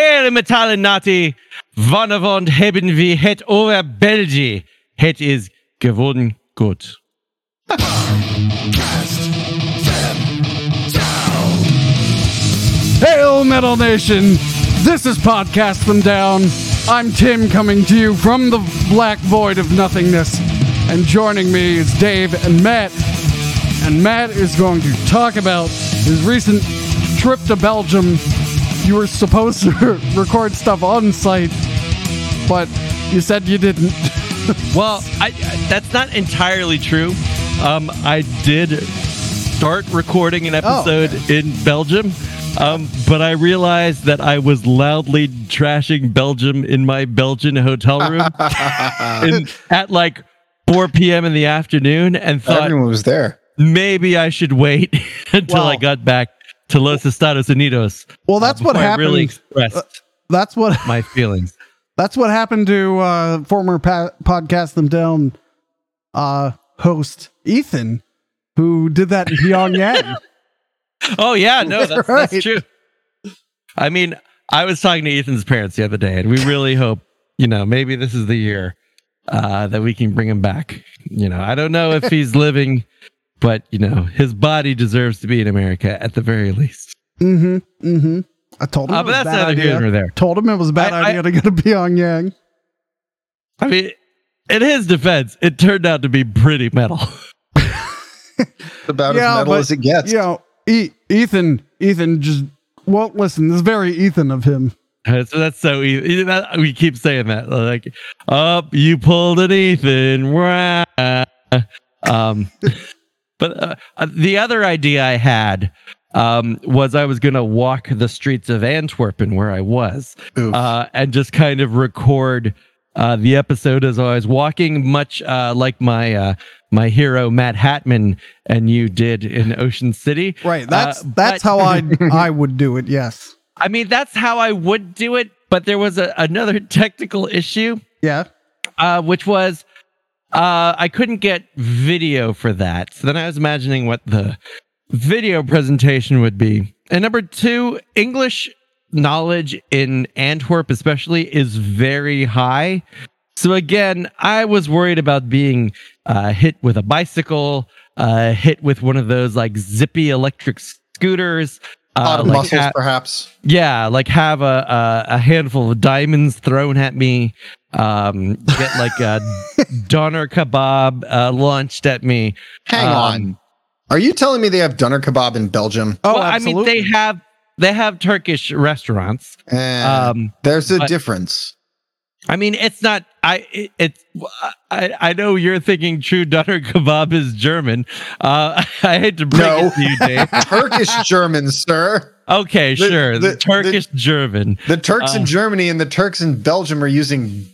Hele Metallen Nati, Wanderwand hebben wir het over Belgie. Het is geworden gut. Hail Metal Nation! This is Podcast Them Down. I'm Tim coming to you from the black void of nothingness. And joining me is Dave and Matt. And Matt is going to talk about his recent trip to Belgium. You were supposed to record stuff on site, but you said you didn't. Well, I, I- that's not entirely true. Um, I did start recording an episode in Belgium, um, but I realized that I was loudly trashing Belgium in my Belgian hotel room in, at like 4 p.m. in the afternoon and thought Everyone was there. maybe I should wait until I got back to Los Estados Unidos. Well, that's what happened. I really happened. expressed That's what my feelings. That's what happened to uh, former pa- podcast them down uh, host Ethan, who did that in Pyongyang. Oh yeah, no, that's, Right. that's true. I mean, I was talking to Ethan's parents the other day, and we really hope, you know, maybe this is the year uh, that we can bring him back. You know, I don't know if he's living, but you know, his body deserves to be in America at the very least. mm-hmm. Mm-hmm. I told him. Uh, it but was a that's bad idea. nor there. Told him it was a bad I- I- idea to go to Pyongyang. I mean, in his defense, it turned out to be pretty metal. It's about Yeah, as metal but, as it gets. You know, e- Ethan. Ethan just won't listen. This is very Ethan of him. so that's so easy. That, we keep saying that. Like, up, you pulled an Ethan. Wah. Um, but uh, uh, the other idea I had um, was I was going to walk the streets of Antwerp and where I was uh, and just kind of record uh, the episode as I was walking, much uh, like my uh, my hero Matt Hatman and you did in Ocean City. Right. That's Uh, that's but- how I I would do it. Yes. I mean, that's how I would do it, but there was a, another technical issue, Yeah. uh, which was uh, I couldn't get video for that. So then I was imagining what the video presentation would be. And number two, English knowledge in Antwerp, especially, is very high. So again, I was worried about being uh, hit with a bicycle, uh, hit with one of those like zippy electric scooters. Uh, like mussels, ha- perhaps. yeah, like have a, a a handful of diamonds thrown at me, um, get like a doner kebab uh, launched at me. Hang Um, on. Are you telling me they have doner kebab in Belgium? Oh, well, I mean, they have they have Turkish restaurants. Eh, Um, there's a but- difference. I mean, it's not. I it, it's. I I know you're thinking true doner kebab is German. Uh, I hate to break No. it to you, Dave. Turkish German, sir. Okay, The- sure. The, the- Turkish German. The Turks Uh, in Germany and the Turks in Belgium are using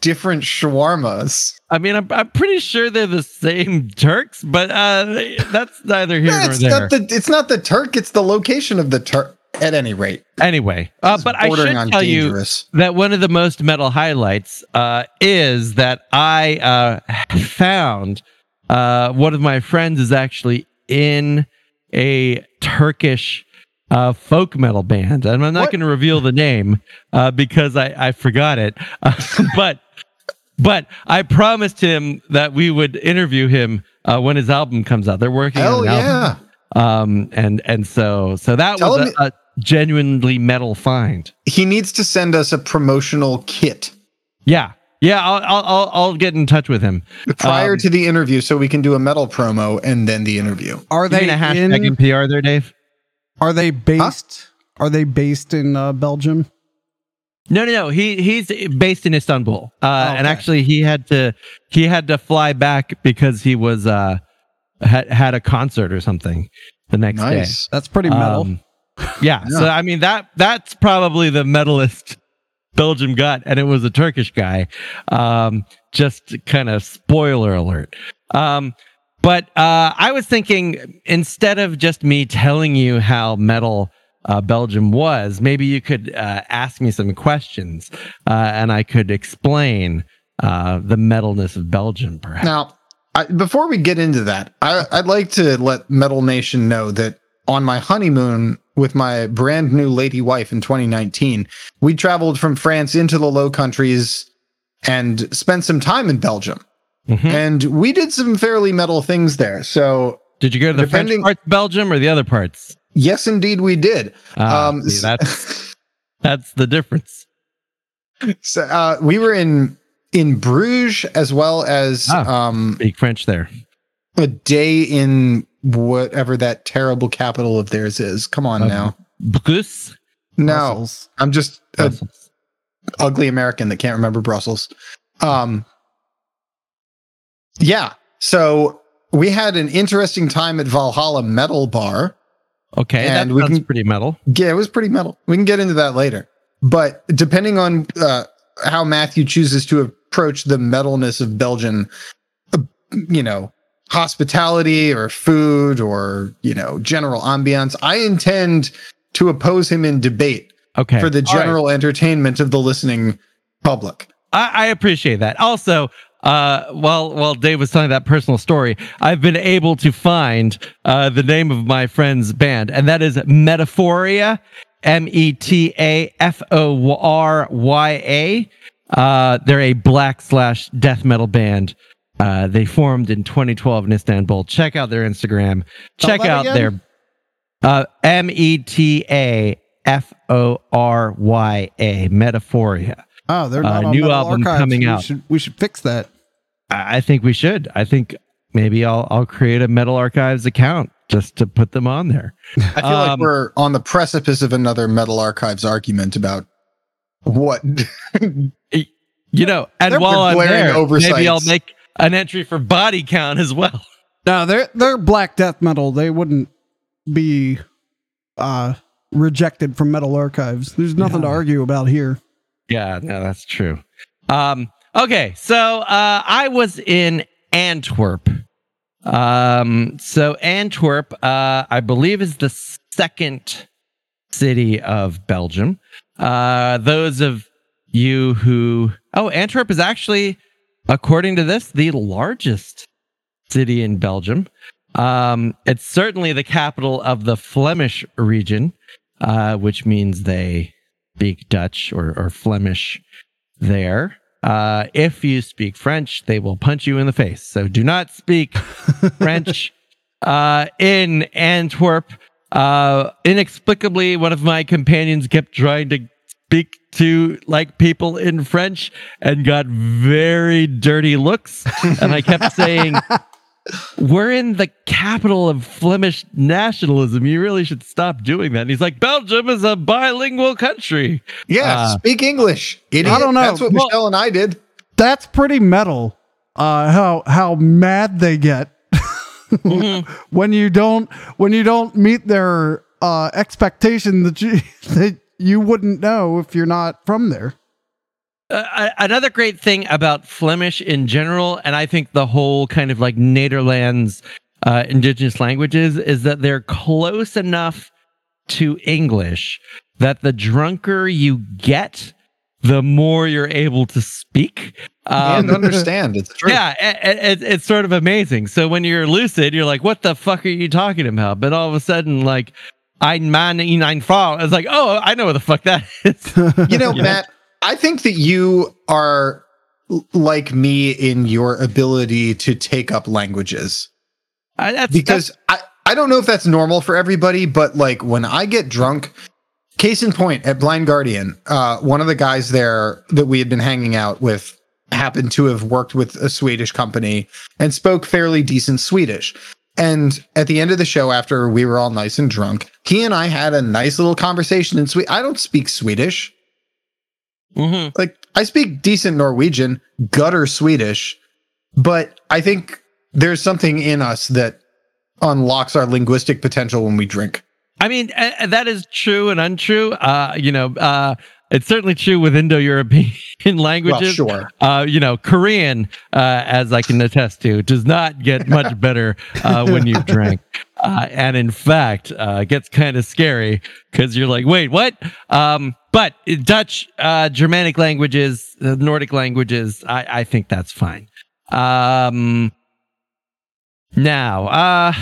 different shawarmas. I mean, I'm, I'm pretty sure they're the same Turks, but uh, that's neither here No, nor it's there. not the it's not the Turk, it's the location of the Turk. At any rate, Anyway, uh, but I should tell you that one of the most metal highlights uh, is that I uh, found uh, one of my friends is actually in a Turkish uh, folk metal band, and I'm not What? going to reveal the name uh, because I, I forgot it, uh, but. But I promised him that we would interview him uh, when his album comes out. They're working hell on an album yeah. um and and so so that Tell was a, a genuinely metal find He needs to send us a promotional kit yeah yeah i'll i'll i'll, I'll get in touch with him prior Um, to the interview so we can do a metal promo and then the interview. Are you they mean a hashtag in? in pr there dave Are they based? Are they based in uh, Belgium? no no no he he's based in istanbul uh and actually he had to he had to fly back because he was uh had had a concert or something the next day That's pretty metal. Um, yeah, So I mean that that's probably the medalist Belgium got, and it was a Turkish guy. Um, just kind of spoiler alert. Um, but uh, I was thinking instead of just me telling you how metal uh, Belgium was, maybe you could uh, ask me some questions, uh, and I could explain uh, the metalness of Belgium, perhaps. Now, I, before we get into that, I, I'd like to let Metal Nation know that on my honeymoon with my brand new lady wife in 2019. We traveled from France into the Low Countries and spent some time in Belgium. Mhm. And we did some fairly metal things there. So, Did you go to the Depending- French parts Belgium or the other parts? yes, indeed, we did. Ah, Um, see, that's that's the difference. So, uh, we were in in Bruges as well as Ah. um, Speak French there. a day in whatever that terrible capital of theirs is. Come on Um, now. Bruce. No, Brussels. I'm just an ugly American that can't remember Brussels. Um, yeah. So we had an interesting time at Valhalla Metal Bar. Okay, And that we sounds can- pretty metal. Yeah, it was pretty metal. We can get into that later. But depending on uh, how Matthew chooses to approach the metalness of Belgian, uh, you know, hospitality or food or, you know, general ambiance, I intend to oppose him in debate Okay, for the All right. general entertainment of the listening public. I, I appreciate that. Also, uh, while while Dave was telling that personal story, I've been able to find uh, the name of my friend's band, and that is Metaforya, M E T A F O R Y A. Uh, they're a black slash death metal band. Uh, they formed in 2012 in Istanbul. Check out their Instagram. Check out again? their uh, M E T A F O R Y A. Metaforya. Oh, they're Uh, not on new Metal album Archives. coming we out. Should, we should fix that. I I think we should. I think maybe I'll I'll create a Metal Archives account just to put them on there. I feel like Um, we're on the precipice of another Metal Archives argument about what. You know, and They're while I'm glaring there, maybe I'll make an entry for body count as well. No, they're they're black death metal. They wouldn't be uh rejected from Metal Archives. There's nothing to argue about here. Yeah, no, that's true. Um, okay, so uh, I was in Antwerp. Um, so Antwerp, uh, I believe, is the second city of Belgium. Uh, those of you who oh, Antwerp is actually, according to this, the largest city in Belgium. Um, it's certainly the capital of the Flemish region, uh, which means they speak Dutch or, or Flemish there. Uh, if you speak French, they will punch you in the face. So do not speak French uh, in Antwerp. Uh, inexplicably, one of my companions kept trying to speak to like people in French and got very dirty looks. And I kept saying, we're in the capital of Flemish nationalism. You really should stop doing that. And he's like, Belgium is a bilingual country. yeah, Uh, speak English, idiot. I don't know. That's what Well- Michelle and I did. That's pretty metal. Uh how how mad they get when you don't when you don't meet their uh expectation that you that you wouldn't know if you're not from there. Uh, another great thing about Flemish in general, and I think the whole kind of like Netherlands uh, indigenous languages, is that they're close enough to English that the drunker you get, the more you're able to speak. Um, and understand. It's true. yeah, it, it, it's sort of amazing. So when you're lucid, you're like, "What the fuck are you talking about?" But all of a sudden, like, "Ein Mann in ein Frau," it's like, "Oh, I know what the fuck that is." You know, Yeah. Matt, I think that you are like me in your ability to take up languages I- that's, because I, I don't know if that's normal for everybody, but like when I get drunk, case in point at Blind Guardian, uh, one of the guys there that we had been hanging out with happened to have worked with a Swedish company and spoke fairly decent Swedish. And at the end of the show, after we were all nice and drunk, he and I had a nice little conversation in Swedish. I don't speak Swedish. Mhm. like I speak decent Norwegian, gutter Swedish, but I think there's something in us that unlocks our linguistic potential when we drink. I mean, uh, that is true and untrue. Uh, you know, uh, it's certainly true with Indo-European Well, languages. sure. Uh, you know, Korean, uh, as I can attest to, does not get much better uh, when you drink. Uh, and in fact, uh, gets kind of scary because you're like, wait, what? Um, but Dutch, uh, Germanic languages, the Nordic languages, I, I think that's fine. Um, now, uh,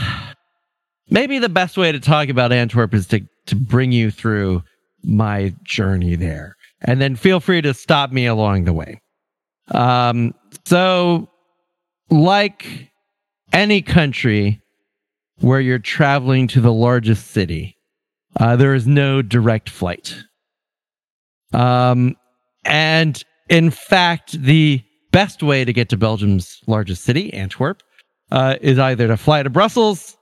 maybe the best way to talk about Antwerp is to to bring you through my journey there. And then feel free to stop me along the way. Um, so, like any country where you're traveling to the largest city, uh, there is no direct flight. Um, and in fact, the best way to get to Belgium's largest city, Antwerp, uh, is either to fly to Brussels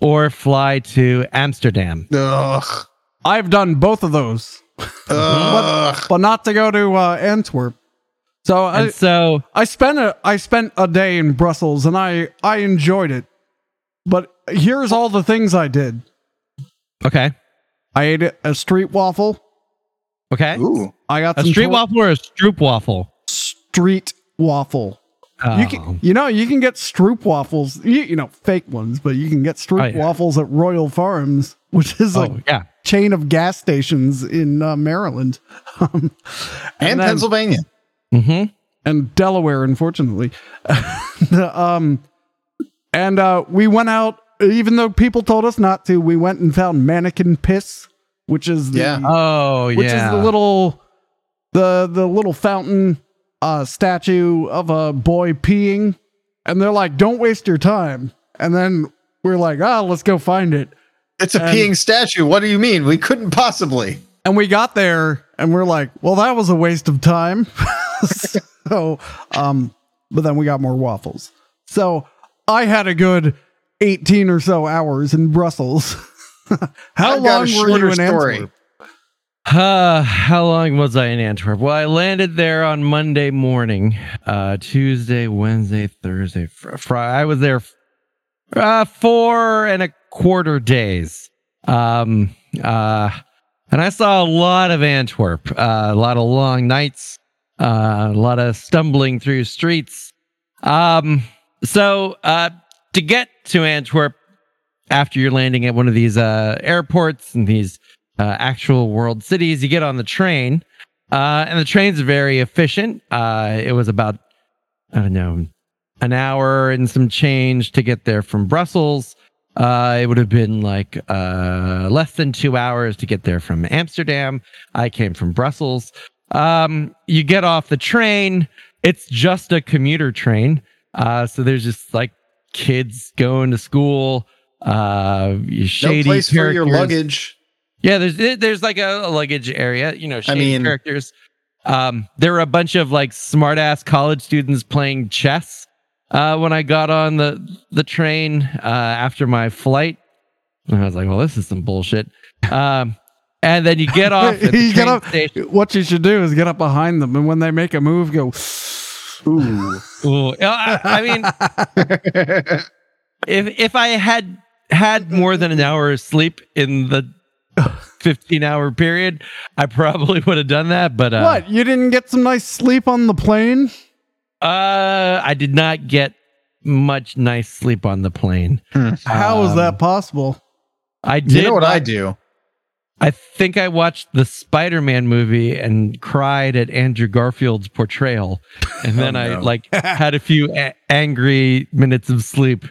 or fly to Amsterdam. Ugh. I've done both of those, Ugh. but not to go to uh, Antwerp. So I, so, I spent a I spent a day in Brussels and I I enjoyed it. But here's all the things I did. okay, I ate a street waffle. Okay. Ooh. I got A some street tor- waffle or a stroop waffle? street waffle. You Oh. can, you know, you can get Stroop waffles, you, you know, fake ones, but you can get Stroop Oh, yeah. waffles at Royal Farms, which is Oh, like yeah. chain of gas stations in uh, Maryland um, And then- Pennsylvania. Mm-hmm. and Delaware, unfortunately. um, and uh, we went out, even though people told us not to. We went and found Manneken Pis, which is the, Yeah. Oh, which yeah. is the little the the little fountain uh, statue of a boy peeing, and they're like, "Don't waste your time." And then we're like, "Ah, let's go find it." It's a And- peeing statue. What do you mean? We couldn't possibly. And we got there, and we're like, "Well, that was a waste of time." so, um, but then we got more waffles. So I had a good eighteen or so hours in Brussels. How I've long were you in story. Antwerp? Uh, how long was I in Antwerp? Well, I landed there on Monday morning, uh, Tuesday, Wednesday, Thursday, fr- Friday. I was there uh, four and a quarter days. Um, uh, and I saw a lot of Antwerp, uh, a lot of long nights, uh, a lot of stumbling through streets. Um, so, uh, to get to Antwerp after you're landing at one of these, uh, airports and these, uh, actual world cities. You get on the train, uh, and the train's very efficient. Uh, it was about, I don't know, an hour and some change to get there from Brussels. Uh, it would have been like uh, less than two hours to get there from Amsterdam. I came from Brussels. Um, you get off the train. It's just a commuter train. So there's just like kids going to school. Uh, shady no place for your characters. luggage. Yeah, there's there's like a, a luggage area, you know, shady mean- characters. Um, there were a bunch of like smart ass college students playing chess uh, when I got on the the train uh, after my flight. And I was like, well, this is some bullshit. Um, and then you get off You get up- station. What you should do is get up behind them, and when they make a move, go. Ooh. Ooh, I, I mean, if if I had had more than an hour of sleep in the 15 hour period, I probably would have done that. But uh, what? You didn't get some nice sleep on the plane? Uh, I did not get much nice sleep on the plane. How is Um, that possible? I did. you know what I do? I think I watched the Spider-Man movie and cried at Andrew Garfield's portrayal, and then I no. like had a few a- angry minutes of sleep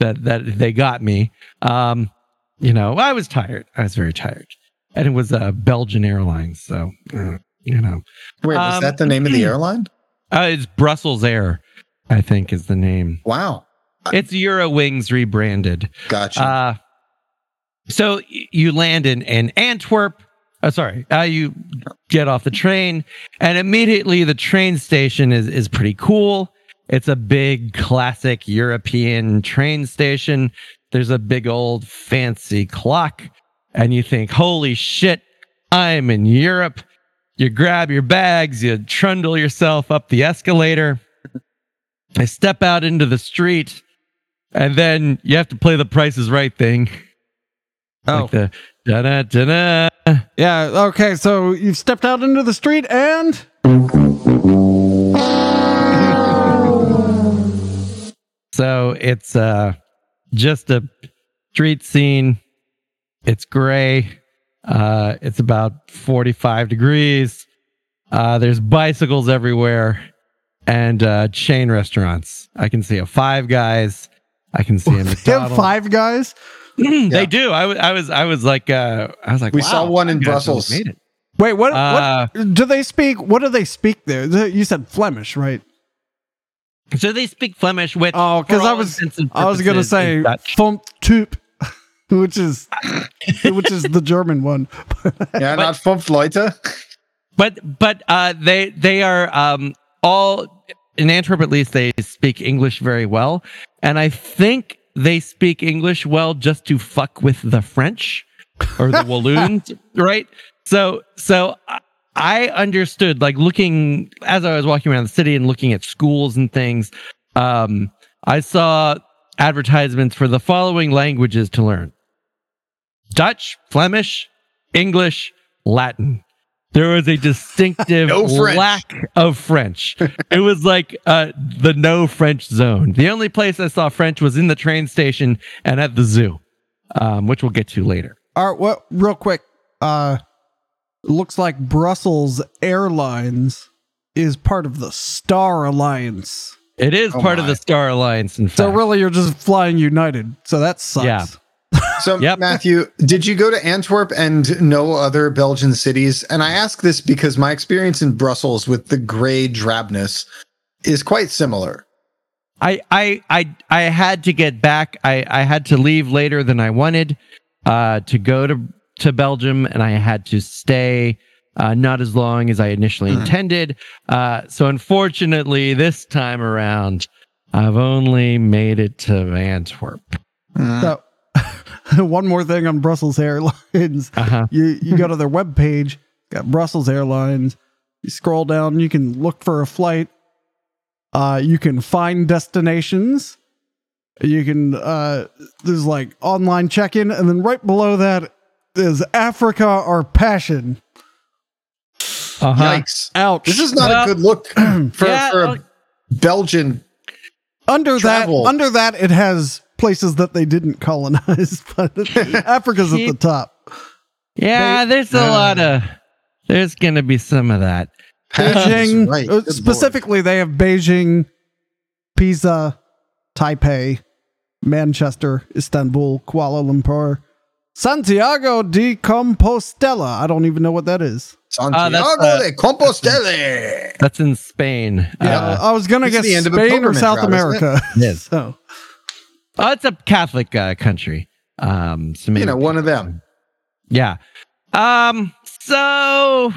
that that they got me. Um, you know, I was tired. I was very tired, and it was uh, Belgian Airlines, so uh, you know, Wait, was Um, that the name of the airline? uh, it's Brussels Air. I think is the name. Wow. It's Eurowings rebranded. Gotcha. Uh, so you land in, in Antwerp. Oh, sorry. Uh, you get off the train, and immediately the train station is, is pretty cool. It's a big, classic European train station. There's a big old fancy clock, and you think, holy shit, I'm in Europe. You grab your bags, you trundle yourself up the escalator. I step out into the street, and then you have to play the Price is Right thing. Oh. Like the da da da da. Yeah. Okay. So you've stepped out into the street and. So it's uh just a street scene. It's gray. Uh it's about 45 degrees. Uh there's bicycles everywhere and uh chain restaurants. I can see a Five Guys. I can see a They have McDonald's. five guys. Yeah. they do. I was I was like uh I was like We wow, saw one in you guys really Brussels. made it. Wait, what, Uh, what do they speak? What do they speak there? You said Flemish, right? So they speak Flemish, which Oh, because I was I was gonna say is Dutch. which is which is the German one. Yeah, not fünf Leute. but but uh, they they are um, all in Antwerp at least they speak English very well, and I think they speak English well just to fuck with the French or the Walloons, right? So so I- I understood like looking as I was walking around the city and looking at schools and things. Um, I saw advertisements for the following languages to learn: Dutch, Flemish, English, Latin. There was a distinctive No lack of French. it was like uh, the no French zone. The only place I saw French was in the train station and at the zoo, um, which we'll get to later. All right, well, real quick. Uh, looks like Brussels Airlines is part of the Star Alliance. It is Oh part of the Star Alliance, in fact. So really, you're just flying United. So that sucks. Yeah. So, Yep. Matthew, did you go to Antwerp and no other Belgian cities? And I ask this because my experience in Brussels with the gray drabness is quite similar. I, I, I, I had to get back. I, I had to leave later than I wanted uh, to go to, to Belgium, and I had to stay uh, not as long as I initially Mhm. intended. Uh, so, unfortunately, this time around, I've only made it to Antwerp. So one more thing on Brussels Airlines. Uh-huh. You you go to their webpage, got Brussels Airlines. You scroll down, you can look for a flight. Uh, you can find destinations. You can uh, there's like online check-in, and then right below that is Africa our passion. Uh-huh. Yikes. Ouch. This is not Well, a good look for, yeah, for a Belgian. under travel. that under that it has places that they didn't colonize, but Africa's at the top. Yeah, there's a Uh. lot of. There's going to be some of that. Beijing, Right. uh, Good specifically, they have Beijing, Pisa, Taipei, Manchester, Istanbul, Kuala Lumpur, Santiago de Compostela. I don't even know what that is. Lord. Ah, that's, Santiago uh, de Compostela. That's in Spain. Yeah, Uh, I was gonna guess the end of Spain or South route. America. Yes. so Oh, it's a Catholic uh, country. Um, so You know, one of them. Yeah. Um. So,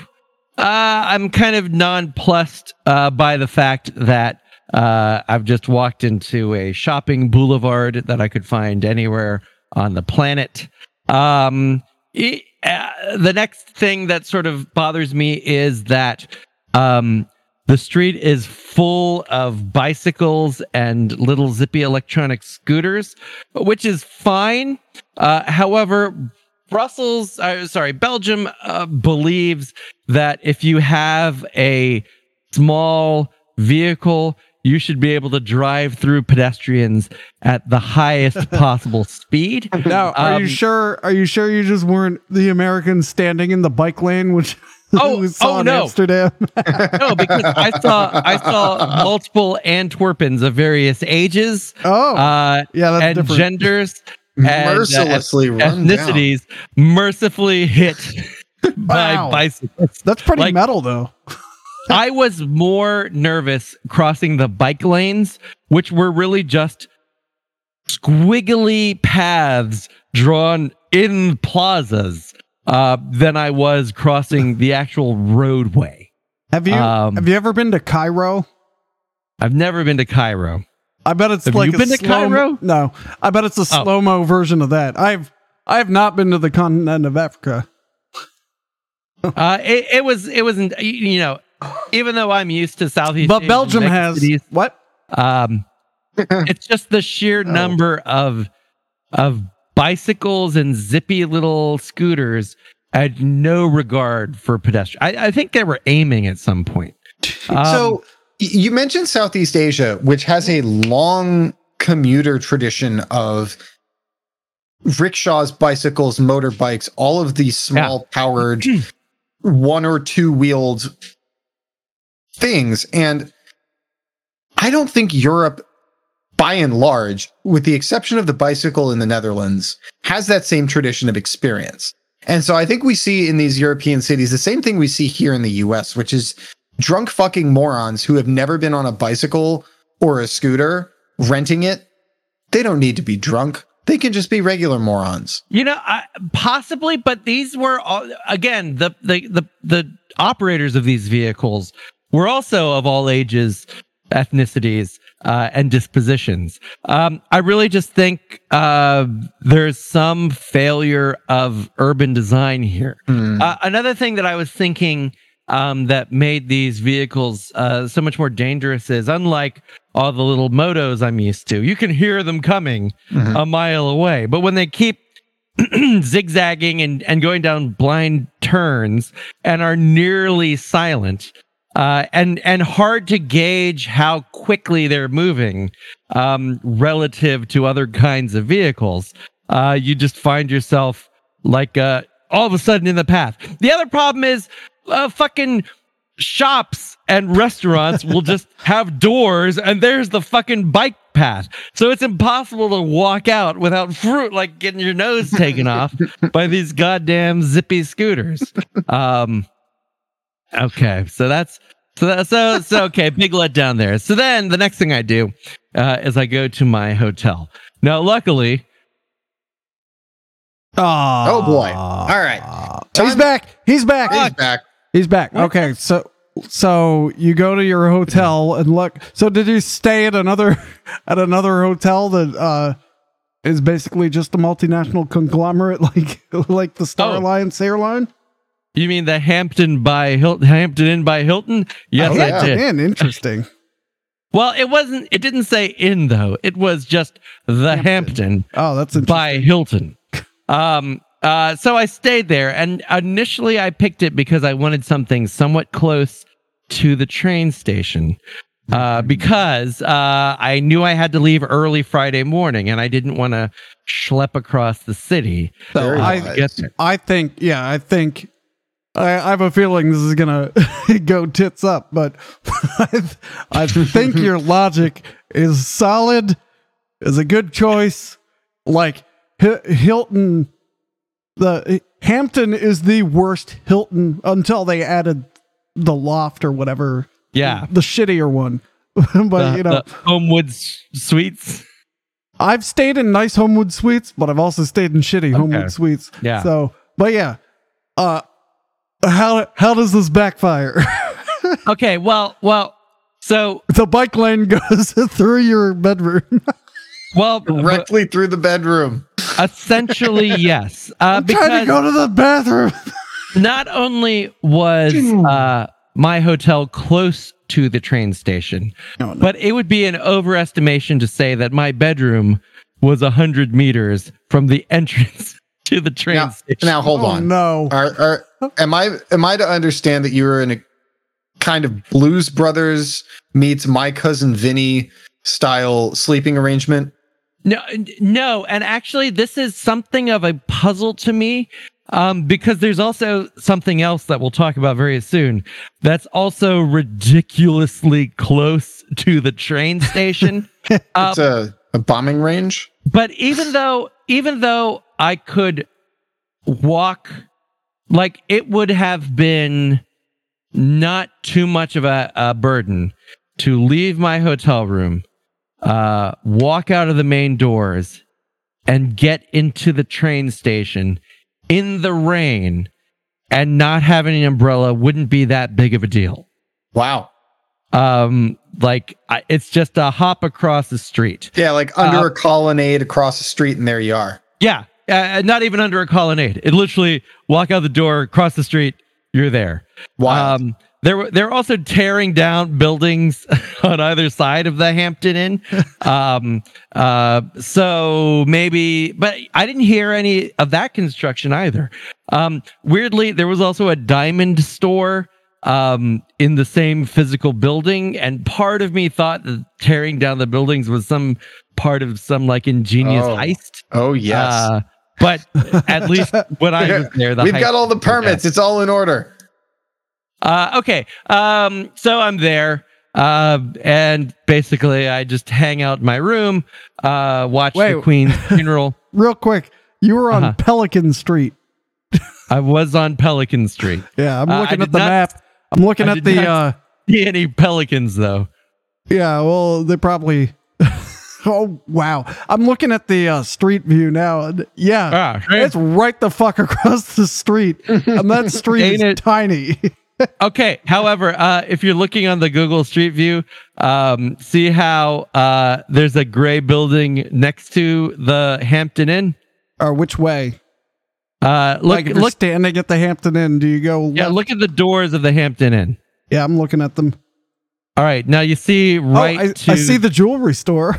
uh, I'm kind of nonplussed uh, by the fact that uh, I've just walked into a shopping boulevard that I could find anywhere on the planet. Um. e- uh, the next thing that sort of bothers me is that um, the street is full of bicycles and little zippy electronic scooters, which is fine. Uh, however, Brussels, uh, sorry, Belgium uh, believes that if you have a small vehicle, you should be able to drive through pedestrians at the highest possible speed. now, are you Um, sure? Are you sure you just weren't the Americans standing in the bike lane, which Oh, we saw oh, in no. Amsterdam? no, because I saw I saw multiple Antwerpans of various ages, oh, uh, yeah, that's and different. genders, and, uh, Mercilessly run down. ethnicities, mercifully hit by Wow. bicycles. that's pretty like- metal, though. I was more nervous crossing the bike lanes, which were really just squiggly paths drawn in plazas, uh, than I was crossing the actual roadway. Have you um, have you ever been to Cairo? I've never been to Cairo. I bet it's Have like you been to Cairo? No, I bet it's a Oh. slow mo version of that. I've I have not been to the continent of Africa. Uh, it, it was, it wasn't, you know, even though I'm used to Southeast, But Asian Belgium has cities, what? um, it's just the sheer Oh. number of of bicycles and zippy little scooters I had no regard for pedestrians. I, I think they were aiming at some point. Um, so you mentioned Southeast Asia, which has a long commuter tradition of rickshaws, bicycles, motorbikes, all of these small powered one or two wheeled things. And I don't think Europe by and large, with the exception of the bicycle in the Netherlands, has that same tradition of experience. And so I think we see in these European cities the same thing we see here in the US, which is drunk fucking morons who have never been on a bicycle or a scooter renting it. They don't need to be drunk. They can just be regular morons. You know, I, possibly, but these were all, again the, the the the operators of these vehicles were also of all ages, ethnicities, uh, and dispositions. Um, I really just think uh, there's some failure of urban design here. Hmm. Uh, another thing that I was thinking um, that made these vehicles uh, so much more dangerous is unlike all the little motos I'm used to, you can hear them coming Mhm. a mile away. But when they keep zigzagging and, and going down blind turns and are nearly silent, uh, and and hard to gauge how quickly they're moving um, relative to other kinds of vehicles. Uh, you just find yourself like uh, all of a sudden in the path. The other problem is uh, fucking shops and restaurants will just have doors, and there's the fucking bike path. So it's impossible to walk out without fruit, like getting your nose taken off by these goddamn zippy scooters. Um, Okay, so that's so that, so so okay, big letdown there. So then the next thing I do uh, is I go to my hotel. Now, luckily, Oh boy. All right. He's back. He's back. He's back. He's back. Okay, so so you go to your hotel and look. So did you stay at another at another hotel that uh is basically just a multinational conglomerate like like the Star Oh. Alliance airline? You mean the Hampton by Hilton, Hampton Inn by Hilton? Yes, Oh, I did. Man, interesting. Well, it wasn't. It didn't say in though. It was just the Hampton. Oh, that's interesting. by Hilton. Um, uh, so I stayed there, and initially I picked it because I wanted something somewhat close to the train station. Uh, because uh, I knew I had to leave early Friday morning, and I didn't want to schlep across the city. So I wise. Get there. I think yeah, I think I, I have a feeling this is gonna go tits up, but I, th- I think your logic is solid, is a good choice. Like H- Hilton, the Hampton is the worst Hilton until they added the loft or whatever, Yeah, the shittier one. but the, you know, the Homewood s- Suites. I've stayed in nice Homewood suites, but I've also stayed in shitty Homewood suites. Yeah. So, but yeah, uh, how how does this backfire? Okay, well, well, so the bike lane goes through your bedroom. well, Directly through the bedroom. essentially yes, uh, I'm trying to go to the bathroom. not only was uh, my hotel close to the train station, No, no. but it would be an overestimation to say that my bedroom was a hundred meters from the entrance to the train Now, station. now hold oh, on. No. Are, are am I am I to understand that you were in a kind of Blues Brothers meets my cousin Vinny style sleeping arrangement? No, no, and actually, this is something of a puzzle to me, um, because there's also something else that we'll talk about very soon. That's also ridiculously close to the train station. It's a, a bombing range. but even though, even though I could walk, like it would have been not too much of a, a burden to leave my hotel room, uh, walk out of the main doors, and get into the train station in the rain and not having an umbrella wouldn't be that big of a deal. Wow. Um, like I, it's just a hop across the street. Yeah, like under Uh, a colonnade across the street, and there you are. Yeah, uh, not even under a colonnade. It literally walk out the door, cross the street, you're there. Wow. Um, there were they're also tearing down buildings on either side of the Hampton Inn. um, uh, so maybe, but I didn't hear any of that construction either. Um, weirdly, there was also a diamond store um, in the same physical building, and part of me thought that tearing down the buildings was some part of some like ingenious Oh. heist. oh yes. Uh, but at least when I was there, the We've got all the permits. It's all in order. uh, okay. Um, so I'm there. Uh, and basically, I just hang out in my room, uh, watch the Queen's funeral. Real quick, you were on Uh-huh. Pelican Street. I was on Pelican Street. Yeah, I'm Uh, looking did at the not- map. I'm looking I at did the not- uh See any pelicans though? yeah, well, they probably Oh wow. I'm looking at the uh, street view now. and Yeah. Ah. It's right the fuck across the street. And that street is it? tiny. Okay. However, uh, if you're looking on the Google Street View, um, see how uh, there's a gray building next to the Hampton Inn. or which way? Uh, look, like look, standing at the Hampton Inn, do you go yeah, look at the doors of the Hampton Inn. Yeah, I'm looking at them. All right, now you see right oh, I, to I see the jewelry store.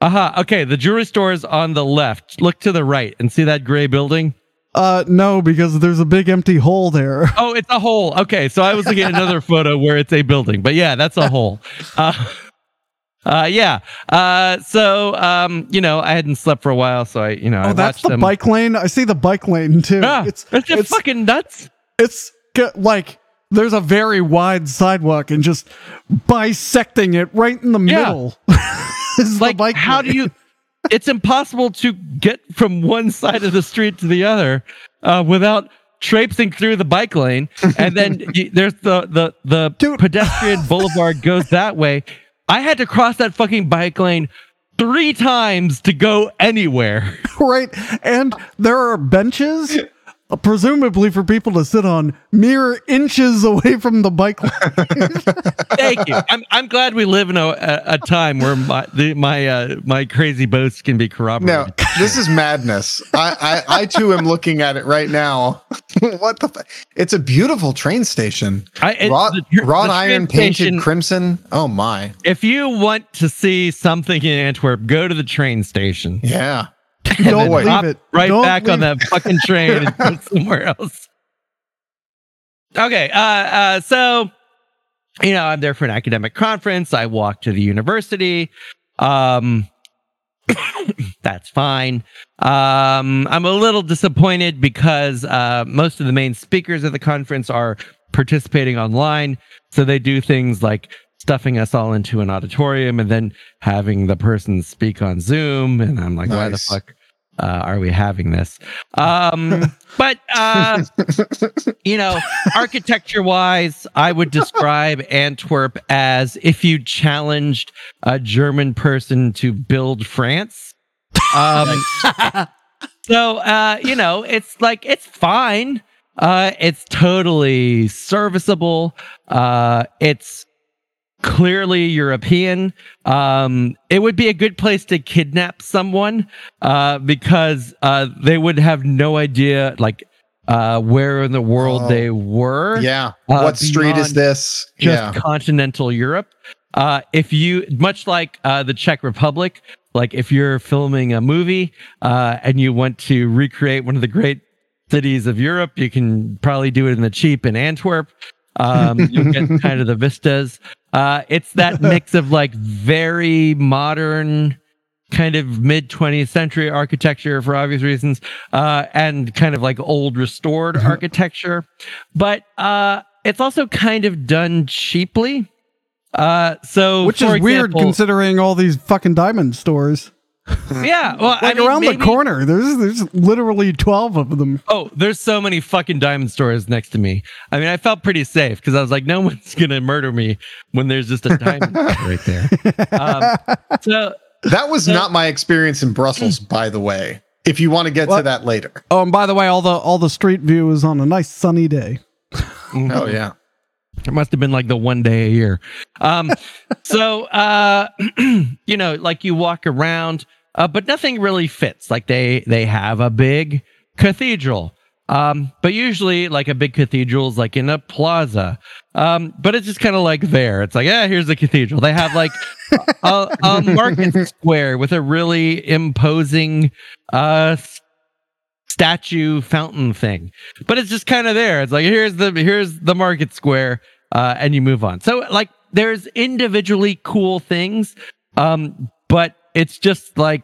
Aha. Uh-huh. Okay, the jewelry store is on the left. Look to the right and see that gray building. Uh no, because there's a big empty hole there. Oh, it's a hole. Okay, so I was looking at another photo where it's a building, but yeah, that's a hole. Uh, uh, yeah. Uh, so um, you know, I hadn't slept for a while, so I, you know, I Oh, that's the them. bike lane. I see the bike lane too. Yeah, it's it's, just it's fucking nuts. it's like there's a very wide sidewalk and just bisecting it right in the Yeah. middle. is Like, bike how do you? It's impossible to get from one side of the street to the other uh, without traipsing through the bike lane, and then you, there's the the the Dude. pedestrian boulevard goes that way. I had to cross that fucking bike lane three times to go anywhere. right? And there are benches, presumably for people to sit on, mere inches away from the bike lane. Thank you. I'm I'm glad we live in a, a, a time where my the, my uh, my crazy boasts can be No, corroborated. this is madness. I, I, I too am looking at it right now. what the? F- it's a beautiful train station. I, it- Wrought, the tr- wrought the iron train painted station- crimson. Oh my. If you want to see something in Antwerp, go to the train station. Yeah. Don't leave Hop it. right Don't back on leave- that fucking train and go somewhere else. Okay, uh, uh, so you know, I'm there for an academic conference. I walk to the university. Um, that's fine. Um, I'm a little disappointed because uh, most of the main speakers of the conference are participating online. So they do things like stuffing us all into an auditorium and then having the person speak on Zoom. And I'm like, why the fuck uh, are we having this? Um, but, uh, you know, architecture wise, I would describe Antwerp as if you challenged a German person to build France. Um, so, uh, you know, it's like, it's fine. Uh, it's totally serviceable. Uh, it's clearly European. Um, it would be a good place to kidnap someone, uh, because, uh, they would have no idea, like, uh, where in the world Oh. they were Yeah. Uh, what street is this? just yeah. continental Europe. Uh, if you, much like uh, the Czech Republic, like if you're filming a movie uh, and you want to recreate one of the great cities of Europe, you can probably do it in the cheap in Antwerp. Um, you'll get kind of the vistas. Uh, it's that mix of like very modern, kind of mid 20th century architecture for obvious reasons, uh, and kind of like old restored architecture. But uh, it's also kind of done cheaply. Uh, so Which is weird considering all these fucking diamond stores. Yeah, well, I mean, around maybe- the corner, there's there's literally twelve of them. Oh, there's so many fucking diamond stores next to me. I mean, I felt pretty safe because I was like, no one's gonna murder me when there's just a diamond right there. Um, so That was not my experience in Brussels, by the way. If you want to get to that later. Oh, and by the way, all the all the street view is on a nice sunny day. Oh yeah. It must have been like the one day a year. Um, so, uh, you know, like you walk around, uh, but nothing really fits. Like they, they have a big cathedral. Um, but usually like a big cathedral is like in a plaza. Um, but it's just kind of like there. It's like, yeah, here's the cathedral. They have like a, a market square with a really imposing, uh, statue fountain thing. But it's just kind of there. It's like here's the here's the market square uh and you move on. So like there's individually cool things um but it's just like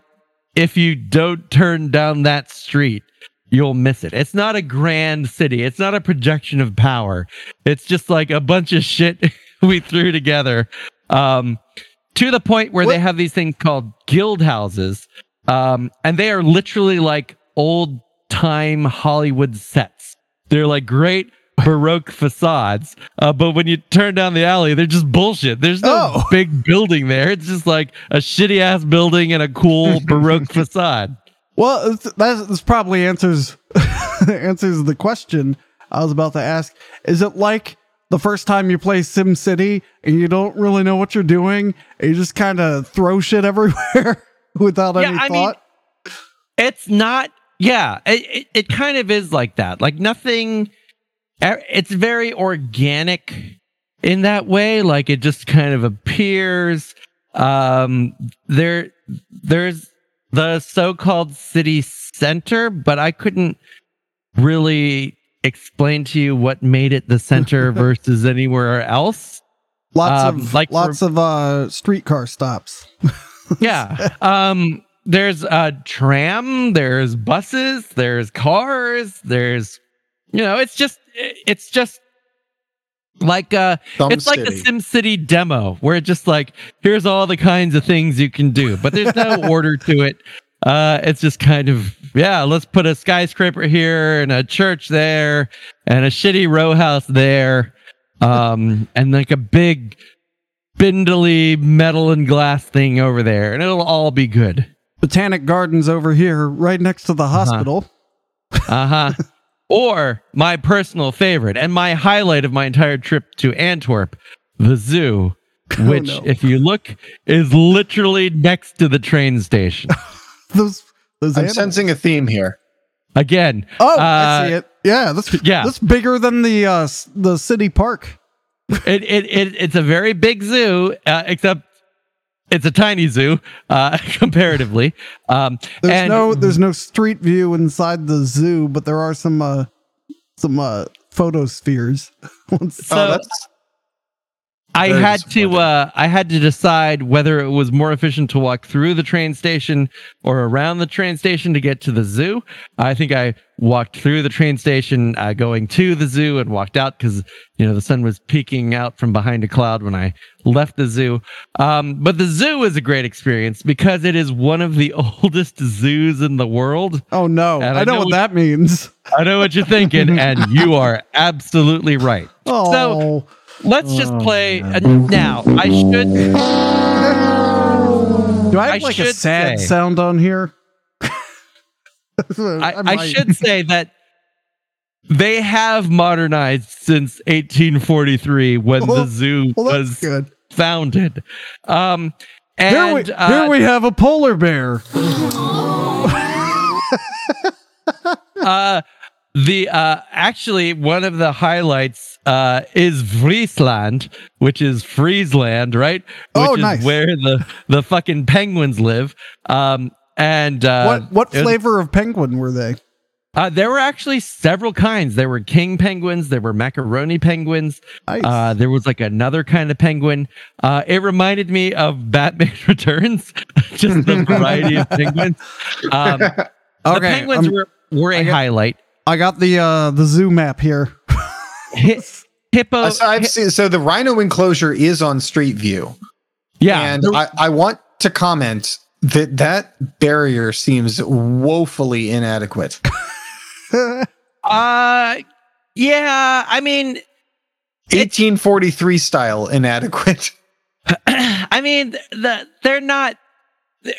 if you don't turn down that street you'll miss it. It's not a grand city. It's not a projection of power. It's just like a bunch of shit we threw together Um, to the point where What- they have these things called guild houses, um, and they are literally like old time Hollywood sets. They're like great baroque facades, uh, but when you turn down the alley, they're just bullshit. There's no Oh. big building there. It's just like a shitty ass building and a cool baroque facade. Well, that this probably answers answers the question I was about to ask. Is it like the first time you play Sim City and you don't really know what you're doing and you just kind of throw shit everywhere without Yeah, any I mean, thought? it's not yeah it, it, it kind of is like that like nothing it's very organic in that way like it just kind of appears um there there's the so-called city center but i couldn't really explain to you what made it the center versus anywhere else lots um, of like for- lots of uh streetcar stops. yeah. Um there's a tram, there's buses, there's cars, there's you know, it's just it's just like uh Thumb it's like a City. Sim City demo where it's just like here's all the kinds of things you can do, but there's no order to it. Uh it's just kind of yeah, let's put a skyscraper here and a church there and a shitty row house there. Um and like a big spindly metal and glass thing over there, and it'll all be good. Botanic Gardens over here, right next to the Uh-huh. hospital. Uh huh. or my personal favorite and my highlight of my entire trip to Antwerp, the zoo, which, Oh, no. if you look, is literally next to the train station. Those those I'm animals. sensing a theme here. Again, Oh, uh, I see it. Yeah, that's yeah. that's bigger than the uh the city park. it, it, it it's a very big zoo, uh, except it's a tiny zoo uh, comparatively. Um, There's and no there's no street view inside the zoo, but there are some uh some uh photospheres. So- oh, that's I Very had to uh I had to decide whether it was more efficient to walk through the train station or around the train station to get to the zoo. I think I walked through the train station uh, going to the zoo and walked out because you know the sun was peeking out from behind a cloud when I left the zoo. Um, but the zoo is a great experience because it is one of the oldest zoos in the world. oh no, I, I know, know what we- that means. I know what you're thinking, and you are absolutely right. Oh, Let's just Oh, play man. uh, now. I should. do I have I like a should sad say- sound on here? I, I might- should say that they have modernized since 1843 when Well- the zoo Well, that's was good. founded. Um, Here we, uh, here we have a polar bear. uh, the uh, actually one of the highlights uh, is Vriesland, which is Vriesland, right? Which Oh, is nice. where the the fucking penguins live. Um, and uh, what what it was- flavor of penguin were they? Uh, there were actually several kinds. There were king penguins. There were macaroni penguins. Nice. Uh, there was like another kind of penguin. Uh, it reminded me of Batman Returns, just the variety of penguins. Um, the okay, penguins um, were, were a I got- highlight. I got the uh the zoo map here. Hi- hippo. So I've seen, so the rhino enclosure is on Street View, yeah. and I, I want to comment that that barrier seems woefully inadequate. uh, yeah. I mean, 1843 style inadequate. I mean, the they're not. they're-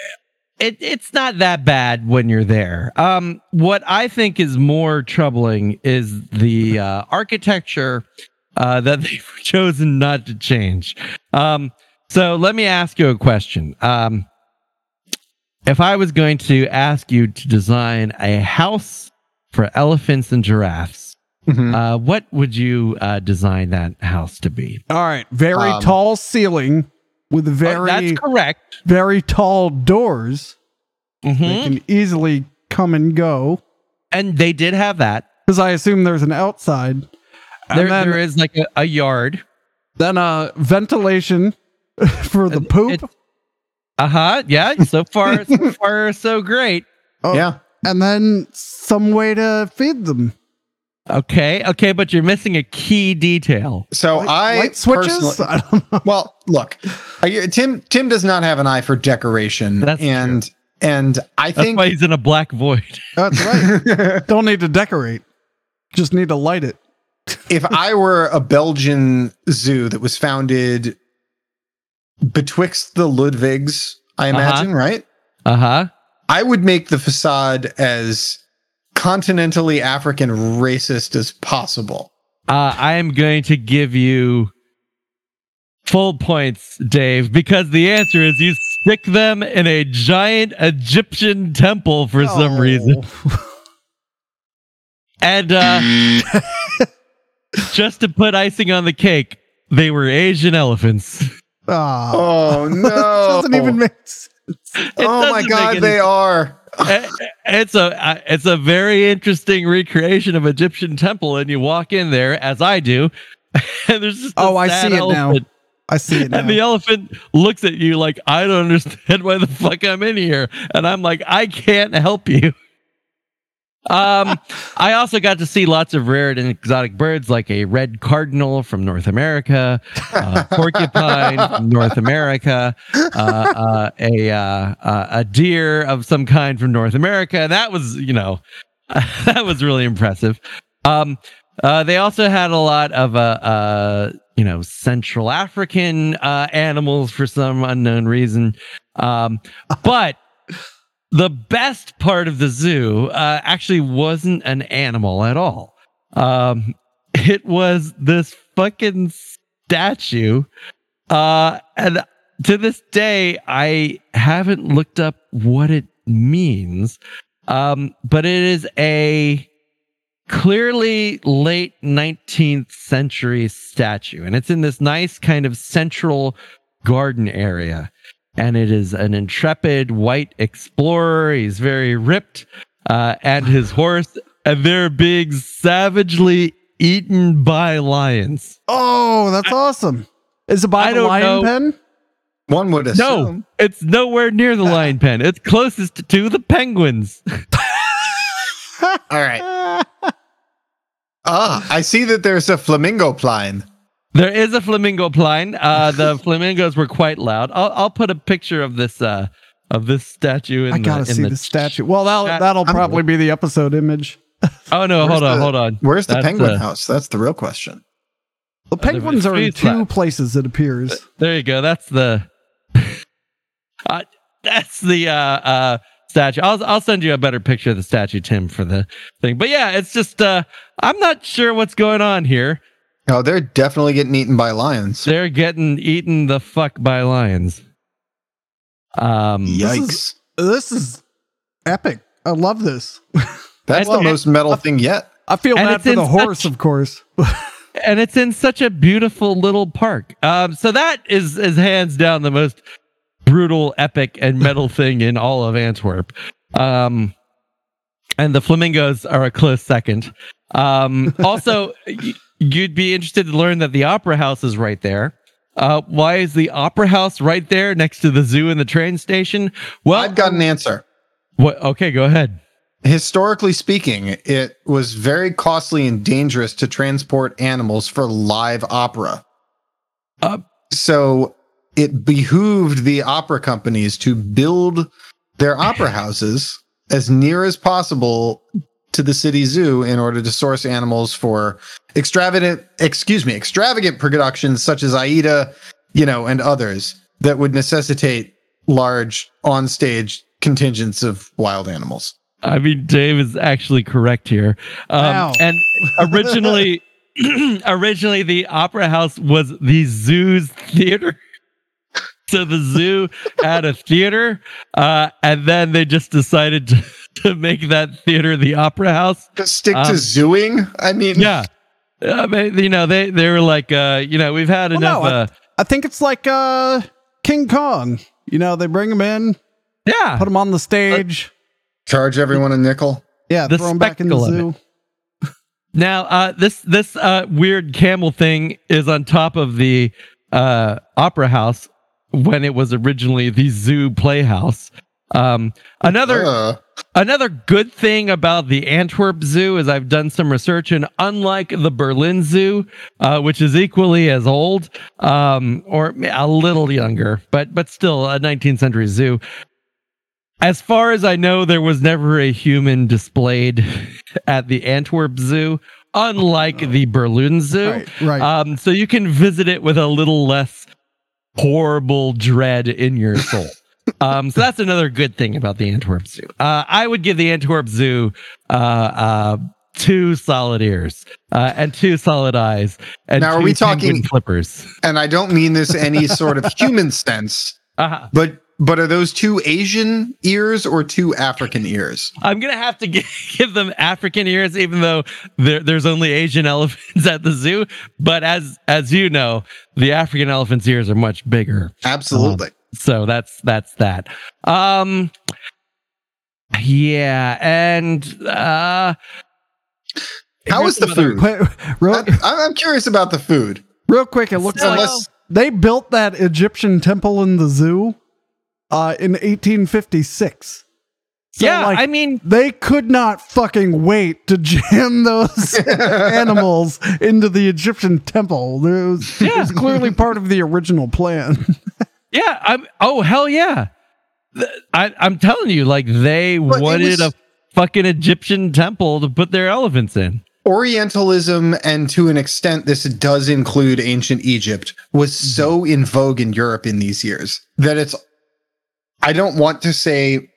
It it's not that bad when you're there. Um, what I think is more troubling is the uh, architecture uh, that they've chosen not to change. Um, so let me ask you a question. Um, if I was going to ask you to design a house for elephants and giraffes, Mhm. uh, what would you uh, design that house to be? All right, very Um, tall ceiling with very that's correct. very tall doors. Mhm. They can easily come and go And they did have that. because I assume there's an outside. There, then, there is like a, a yard. then uh ventilation for the poop. Uh huh. Yeah. So far, so far, so great. Oh, Yeah. and then some way to feed them. Okay, okay, but you're missing a key detail. So Light- I light switches. I don't know. Well, look, I, Tim Tim does not have an eye for decoration, That's and and I That's think why he's in a black void. That's right. don't need to decorate. Just need to light it. if I were a Belgian zoo that was founded betwixt the Ludwigs, I Uh-huh. imagine, right? Uh huh. I would make the facade as continentally African racist as possible. Uh, I am going to give you full points, Dave, because the answer is you stick them in a giant Egyptian temple for some Oh. reason. And uh, just to put icing on the cake, they were Asian elephants. Ah. Oh no! doesn't even make sense. It oh my god, they any- are. It's a uh, it's a very interesting recreation of Egyptian temple, and you walk in there as I do, and there's just Oh, I see it now. I see it now. And the elephant looks at you like I don't understand why the fuck I'm in here, and I'm like I can't help you. Um, I also got to see lots of rare and exotic birds like a red cardinal from North America, uh, porcupine from North America, uh, uh, a uh, uh, a deer of some kind from North America. That was, you know, that was really impressive. Um, they also had a lot of you know, Central African uh, animals for some unknown reason. Um, but the best part of the zoo uh, actually wasn't an animal at all. Um, it was this fucking statue. Uh, and to this day, I haven't looked up what it means. Um, but it is a clearly late 19th century statue. And it's in this nice kind of central garden area and it is an intrepid white explorer. He's very ripped, uh, and his horse, and they're being savagely eaten by lions. oh, that's awesome. Is it by I the lion know. pen? One would assume. No, it's nowhere near the lion pen. It's closest to the penguins. All right. Ah, I see that there's a flamingo pline. There is a flamingo pline. Uh, the flamingos were quite loud. I'll, I'll put a picture of this uh, of this statue. In I gotta the, in see the, statue. Well, that'll chat. that'll I'm- probably be the episode image. Oh no! Hold on! the- hold on! Where's the That's, penguin uh, house? That's the real question. The penguins are in two Lab. places. It appears. There you go. That's the uh, that's the uh, uh, statue. I'll I'll send you a better picture of the statue, Tim, for the thing. But yeah, it's just uh, I'm not sure what's going on here. Oh, they're definitely getting eaten by lions. They're getting eaten the fuck by lions. Um, Yikes. This is epic. I love this. That's Well, the most metal thing yet. I feel And bad it's for in the horse, such- of course. and it's in such a beautiful little park. Um, so that is is hands down the most brutal, epic, and metal thing in all of Antwerp. Um, and the flamingos are a close second. Um, also, y- you'd be interested to learn that the opera house is right there. Uh, why is the opera house right there next to the zoo and the train station? Well, I've got an answer. what? Okay, go ahead. Historically speaking, it was very costly and dangerous to transport animals for live opera. Uh, so it behooved the opera companies to build their opera houses as near as possible to the city zoo in order to source animals for extravagant excuse me extravagant productions such as aida you know and others that would necessitate large on-stage contingents of wild animals I mean, Dave is actually correct here. Um, Wow. And originally, originally the opera house was the zoo's theater. So the zoo had a theater, uh, and then they just decided to, to make that theater the opera house. to stick to Um, zooing i mean Yeah, I mean, you know, they they were like, uh, you know, we've had Well, enough. no, I- uh, I think it's like uh, King Kong. You know, they bring him in, yeah, put him on the stage. charge everyone a nickel Yeah, the throw him back in the spectacle of zoo. Now, uh, this this uh, weird camel thing is on top of the uh, opera house when it was originally the zoo playhouse. Um, another Uh, Another good thing about the Antwerp Zoo is I've done some research, and unlike the Berlin Zoo, uh, which is equally as old um, or a little younger, but but still a 19th century zoo. As far as I know, there was never a human displayed at the Antwerp Zoo, unlike the Berlin Zoo. Right, right. Um, so you can visit it with a little less horrible dread in your soul. Um, so that's another good thing about the Antwerp Zoo. Uh, I would give the Antwerp Zoo uh, uh, two solid ears uh, and two solid eyes. And Now, are we talking- flippers? And I don't mean this any sort of human sense, Uh-huh. but but are those two Asian ears or two African ears? I'm gonna have to give, give them African ears, even though there, there's only Asian elephants at the zoo. But as as you know, the African elephant's ears are much bigger. Absolutely. So that's that's that. Um, yeah, and uh, How was the food? Wait, real, I, I'm curious about the food. real quick, it looks So- like Unless they built that Egyptian temple in the zoo uh, in 1856. So, yeah, like, I mean, they could not fucking wait to jam those animals into the Egyptian temple. It was, it was clearly part of the original plan. yeah, I'm. Oh hell yeah! I, I'm telling you, like they But wanted was- a fucking Egyptian temple to put their elephants in. Orientalism, and to an extent, this does include ancient Egypt, was Mm-hmm. so in vogue in Europe in these years that it's. I don't want to say.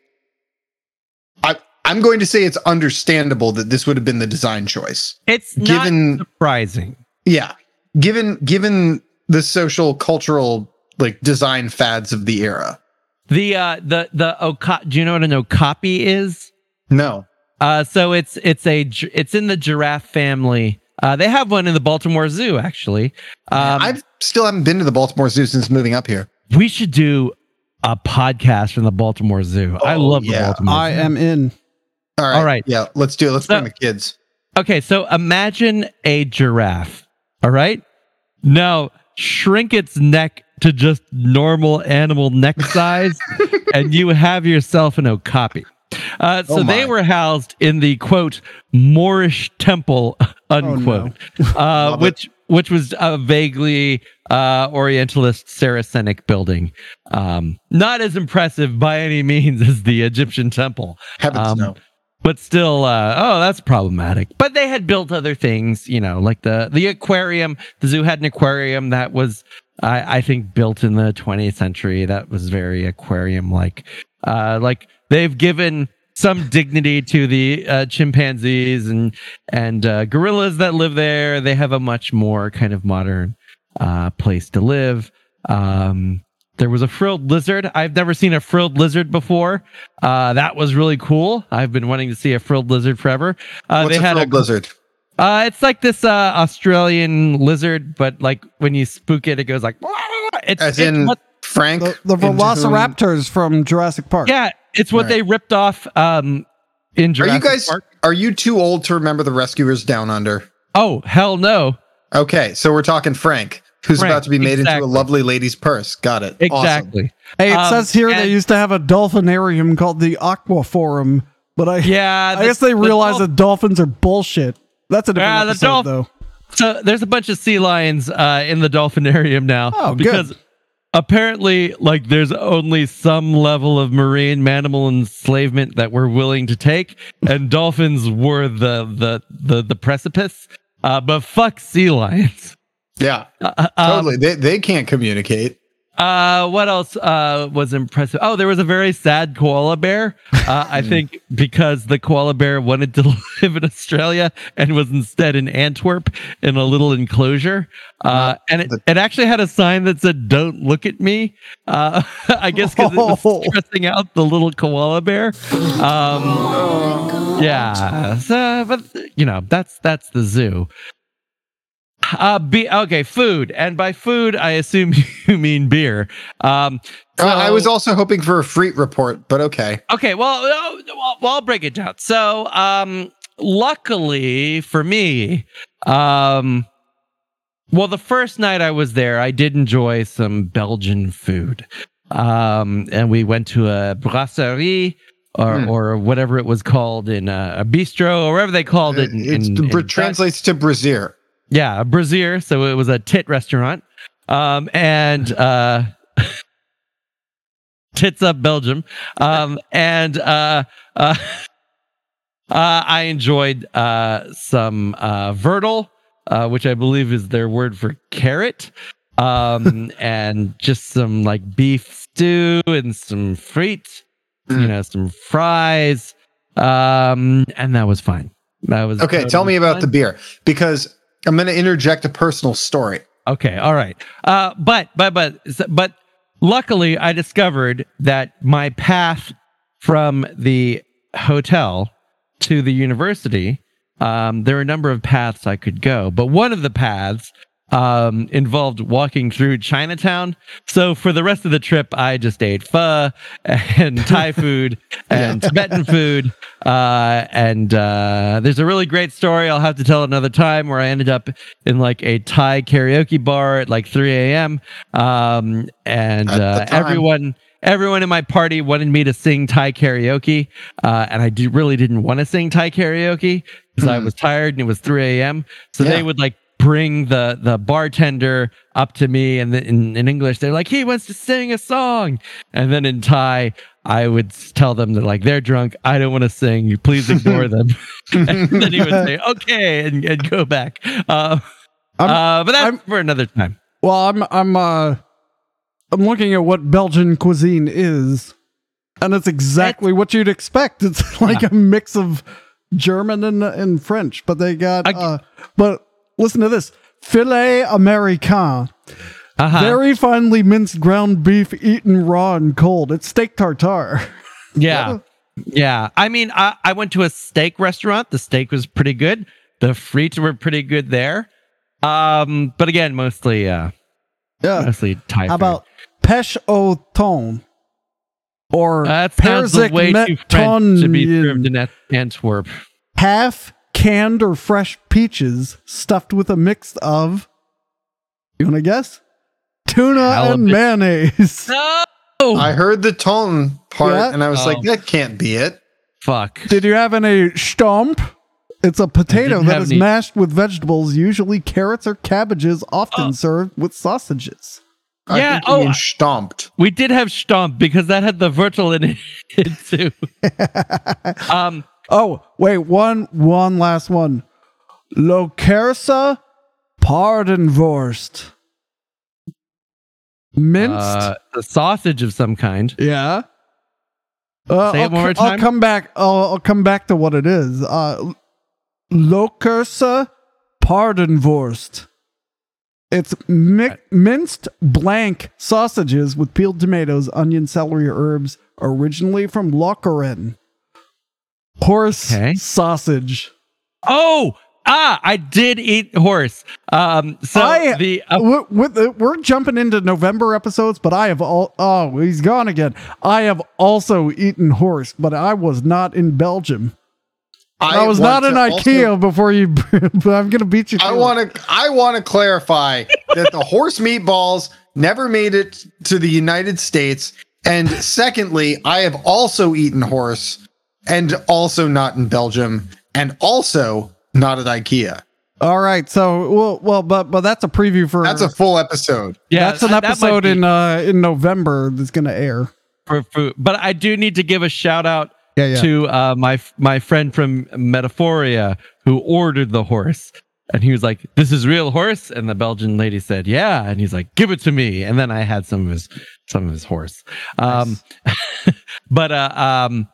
I, I'm going to say it's understandable that this would have been the design choice. It's Given- not surprising. Yeah, given given the social cultural like design fads of the era. The uh the the oka- do you know what an okapi is? No, Uh so it's it's a it's in the giraffe family. Uh they have one in the Baltimore Zoo actually. Um I still haven't been to the Baltimore Zoo since moving up here. we should do a podcast from the Baltimore Zoo. I Oh, love the yeah. Baltimore. I Zoo. am in. All right, All right. yeah, let's do it. Let's So- bring the kids. Okay, so imagine a giraffe. All right? Now shrink its neck to just normal animal neck size and you have yourself an okapi. Uh, so Oh they were housed in the quote Moorish temple unquote, uh, Love it. which which was a vaguely uh, Orientalist Saracenic building. Um, not as impressive by any means as the Egyptian temple, Heavens um, no. But still, uh, oh, that's problematic. But they had built other things, you know, like the the aquarium. The zoo had an aquarium that was, I, I think, built in the 20th century. That was very aquarium like. Uh, like they've given some dignity to the uh, chimpanzees and and uh, gorillas that live there. They have a much more kind of modern uh, place to live. Um, there was a frilled lizard. I've never seen a frilled lizard before. Uh, that was really cool. I've been wanting to see a frilled lizard forever. Uh, What's they a had frilled a lizard? uh, it's like this uh, Australian lizard, but like when you spook it, it goes like. It's, As it's in what- Frank, The, the into whom- Velociraptors from Jurassic Park. yeah, it's what Right. they ripped off um, in Are you guys? Park. Are you too old to remember the Rescuers Down Under? Oh hell no! Okay, so we're talking Frank, who's Frank, about to be made into a lovely lady's purse. Got it. Awesome. Exactly. Hey, it Um, says here and- they used to have a dolphinarium called the Aqua Forum, but I Yeah, I the- guess they the realize dolph- that dolphins are bullshit. That's a different Yeah, the episode, dolph- though. So there's a bunch of sea lions uh, in the dolphinarium now. Oh, good. because apparently, like, there's only some level of marine mammal enslavement that we're willing to take, and dolphins were the the the the precipice. Uh, but fuck sea lions. Yeah, Uh, um, totally. they they can't communicate. Uh, what else uh, was impressive? Oh, there was a very sad koala bear. Uh, I think because the koala bear wanted to live in Australia and was instead in Antwerp in a little enclosure. Uh, and it, the- it actually had a sign that said, Don't look at me. Uh, I guess because it Oh. was stressing out the little koala bear. Um, yeah. So, but, you know, that's that's the zoo. Uh, be okay. Food, and by food, I assume you mean beer. Um, Uh, I was also hoping for a Freet report, but okay. okay. Well, uh, well, well, I'll break it down. So, um, luckily for me, um, well, the first night I was there, I did enjoy some Belgian food. Um, and we went to a brasserie or Hmm. or whatever it was called in uh, a bistro or whatever they called it. In, It's- in- it in translates to brazier. Yeah, a brazier. So it was a tit restaurant. Um, and uh, tits up Belgium. Um, and uh, uh, uh, I enjoyed uh, some uh, Vertel, uh, which I believe is their word for carrot. Um, and just some like beef stew and some frites, you Mm. know, some fries. Um, and that was fine. That was Okay, tell me about fine. the beer because I'm going to interject a personal story. Okay, all right. Uh, but but but but luckily, I discovered that my path from the hotel to the university, um, there are a number of paths I could go, but one of the paths um, involved walking through Chinatown. So for the rest of the trip, I just ate pho and Thai food and Tibetan food. Uh, and uh, there's a really great story I'll have to tell another time where I ended up in like a Thai karaoke bar at like 3 a.m. Um, and uh, everyone. Everyone in my party wanted me to sing Thai karaoke, uh, and I do, really didn't want to sing Thai karaoke because I Hmm. was tired and it was 3 a.m. So Yeah. they would like bring the the bartender up to me and the, in, in english they're like he wants to sing a song. And then in thai i would tell them that like they're drunk. I don't want to sing. You please ignore them. And then he would say okay and, and go back. Uh, uh, but that's I'm- for another time. Well, I'm I'm uh I'm looking at what Belgian cuisine is, and it's exactly what you'd expect. It's like a mix of German and and French, but they got uh but listen to this. Filet Americain. uh-huh. Very finely minced ground beef eaten raw and cold. It's steak tartare. yeah yeah i mean I, I went to a steak restaurant the steak was pretty good the frites were pretty good there um but again mostly uh Yeah. mostly thai How about pêche au thon? Or That sounds way too French to be served in Antwerp. half canned or fresh peaches stuffed with a mix of you want to guess tuna and mayonnaise No! I heard the tone part Yeah? and I was Oh. like, that can't be it. Fuck. did you have any stoemp it's a potato didn't that have is any- mashed with vegetables usually carrots or cabbages often Oh. served with sausages I Yeah, think you oh, mean stomped. We did have Stoemp because that had the virtual in it too. um, oh wait one one last one Lokerse paardenworst minced uh, a sausage of some kind. Yeah. Uh, Say it I'll, one more co- I'll come back. I'll, I'll come back to what it is. Uh, Lokerse Paardenworst. It's mi- minced blank sausages with peeled tomatoes, onion, celery, herbs, originally from Lokeren. Horse Okay. sausage. Oh, ah, I did eat horse. Um, so I- the uh, With, with the, we're jumping into November episodes, but I have all. Oh, he's gone again. I have also eaten horse, but I was not in Belgium. I, was not in IKEA also- before you. but I'm gonna beat you. I want to. I want to clarify that the horse meatballs never made it to the United States, and secondly, I have also eaten horse, and also not in Belgium, and also not at IKEA. All right, so well, well, but but that's a preview for. That's a full episode. yeah, that's an that- that episode be in uh in November that's gonna air. for food. But I do need to give a shout out Yeah, yeah. to uh, my my friend from Metaforya who ordered the horse. And he was like, "This is real horse," and the Belgian lady said, "Yeah." And he's like, "Give it to me." And then I had some of his some of his horse. Um, but uh, um,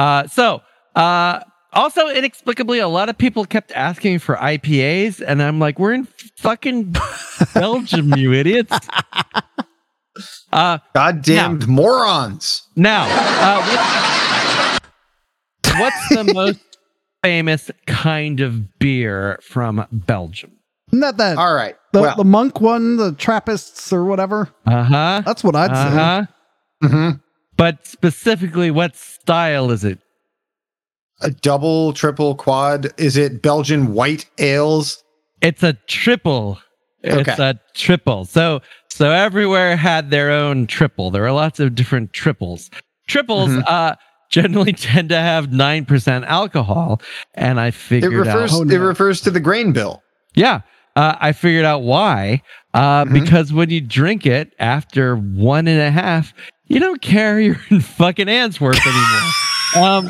uh, so uh, also inexplicably, a lot of people kept asking for IPAs, and I'm like, "We're in fucking Belgium, you idiots." Uh, Goddamned morons. now, uh, what- what's the most famous kind of beer from Belgium? Not that All right. the, well, the monk one, the Trappists or whatever. Uh huh. That's what I'd Uh say. huh. But specifically, what style is it? a double, triple, quad. Is it Belgian white ales? It's a triple. It's Okay. a triple. So so everywhere had their own triple. There are lots of different triples. Triples. Mhm. Uh, generally tend to have 9% alcohol. And I It figured refers out, Oh, no. it refers to the grain bill. yeah, uh, I figured out why. Uh, Mhm. Because when you drink it after one and a half, you don't care you're in fucking Answorth anymore. um,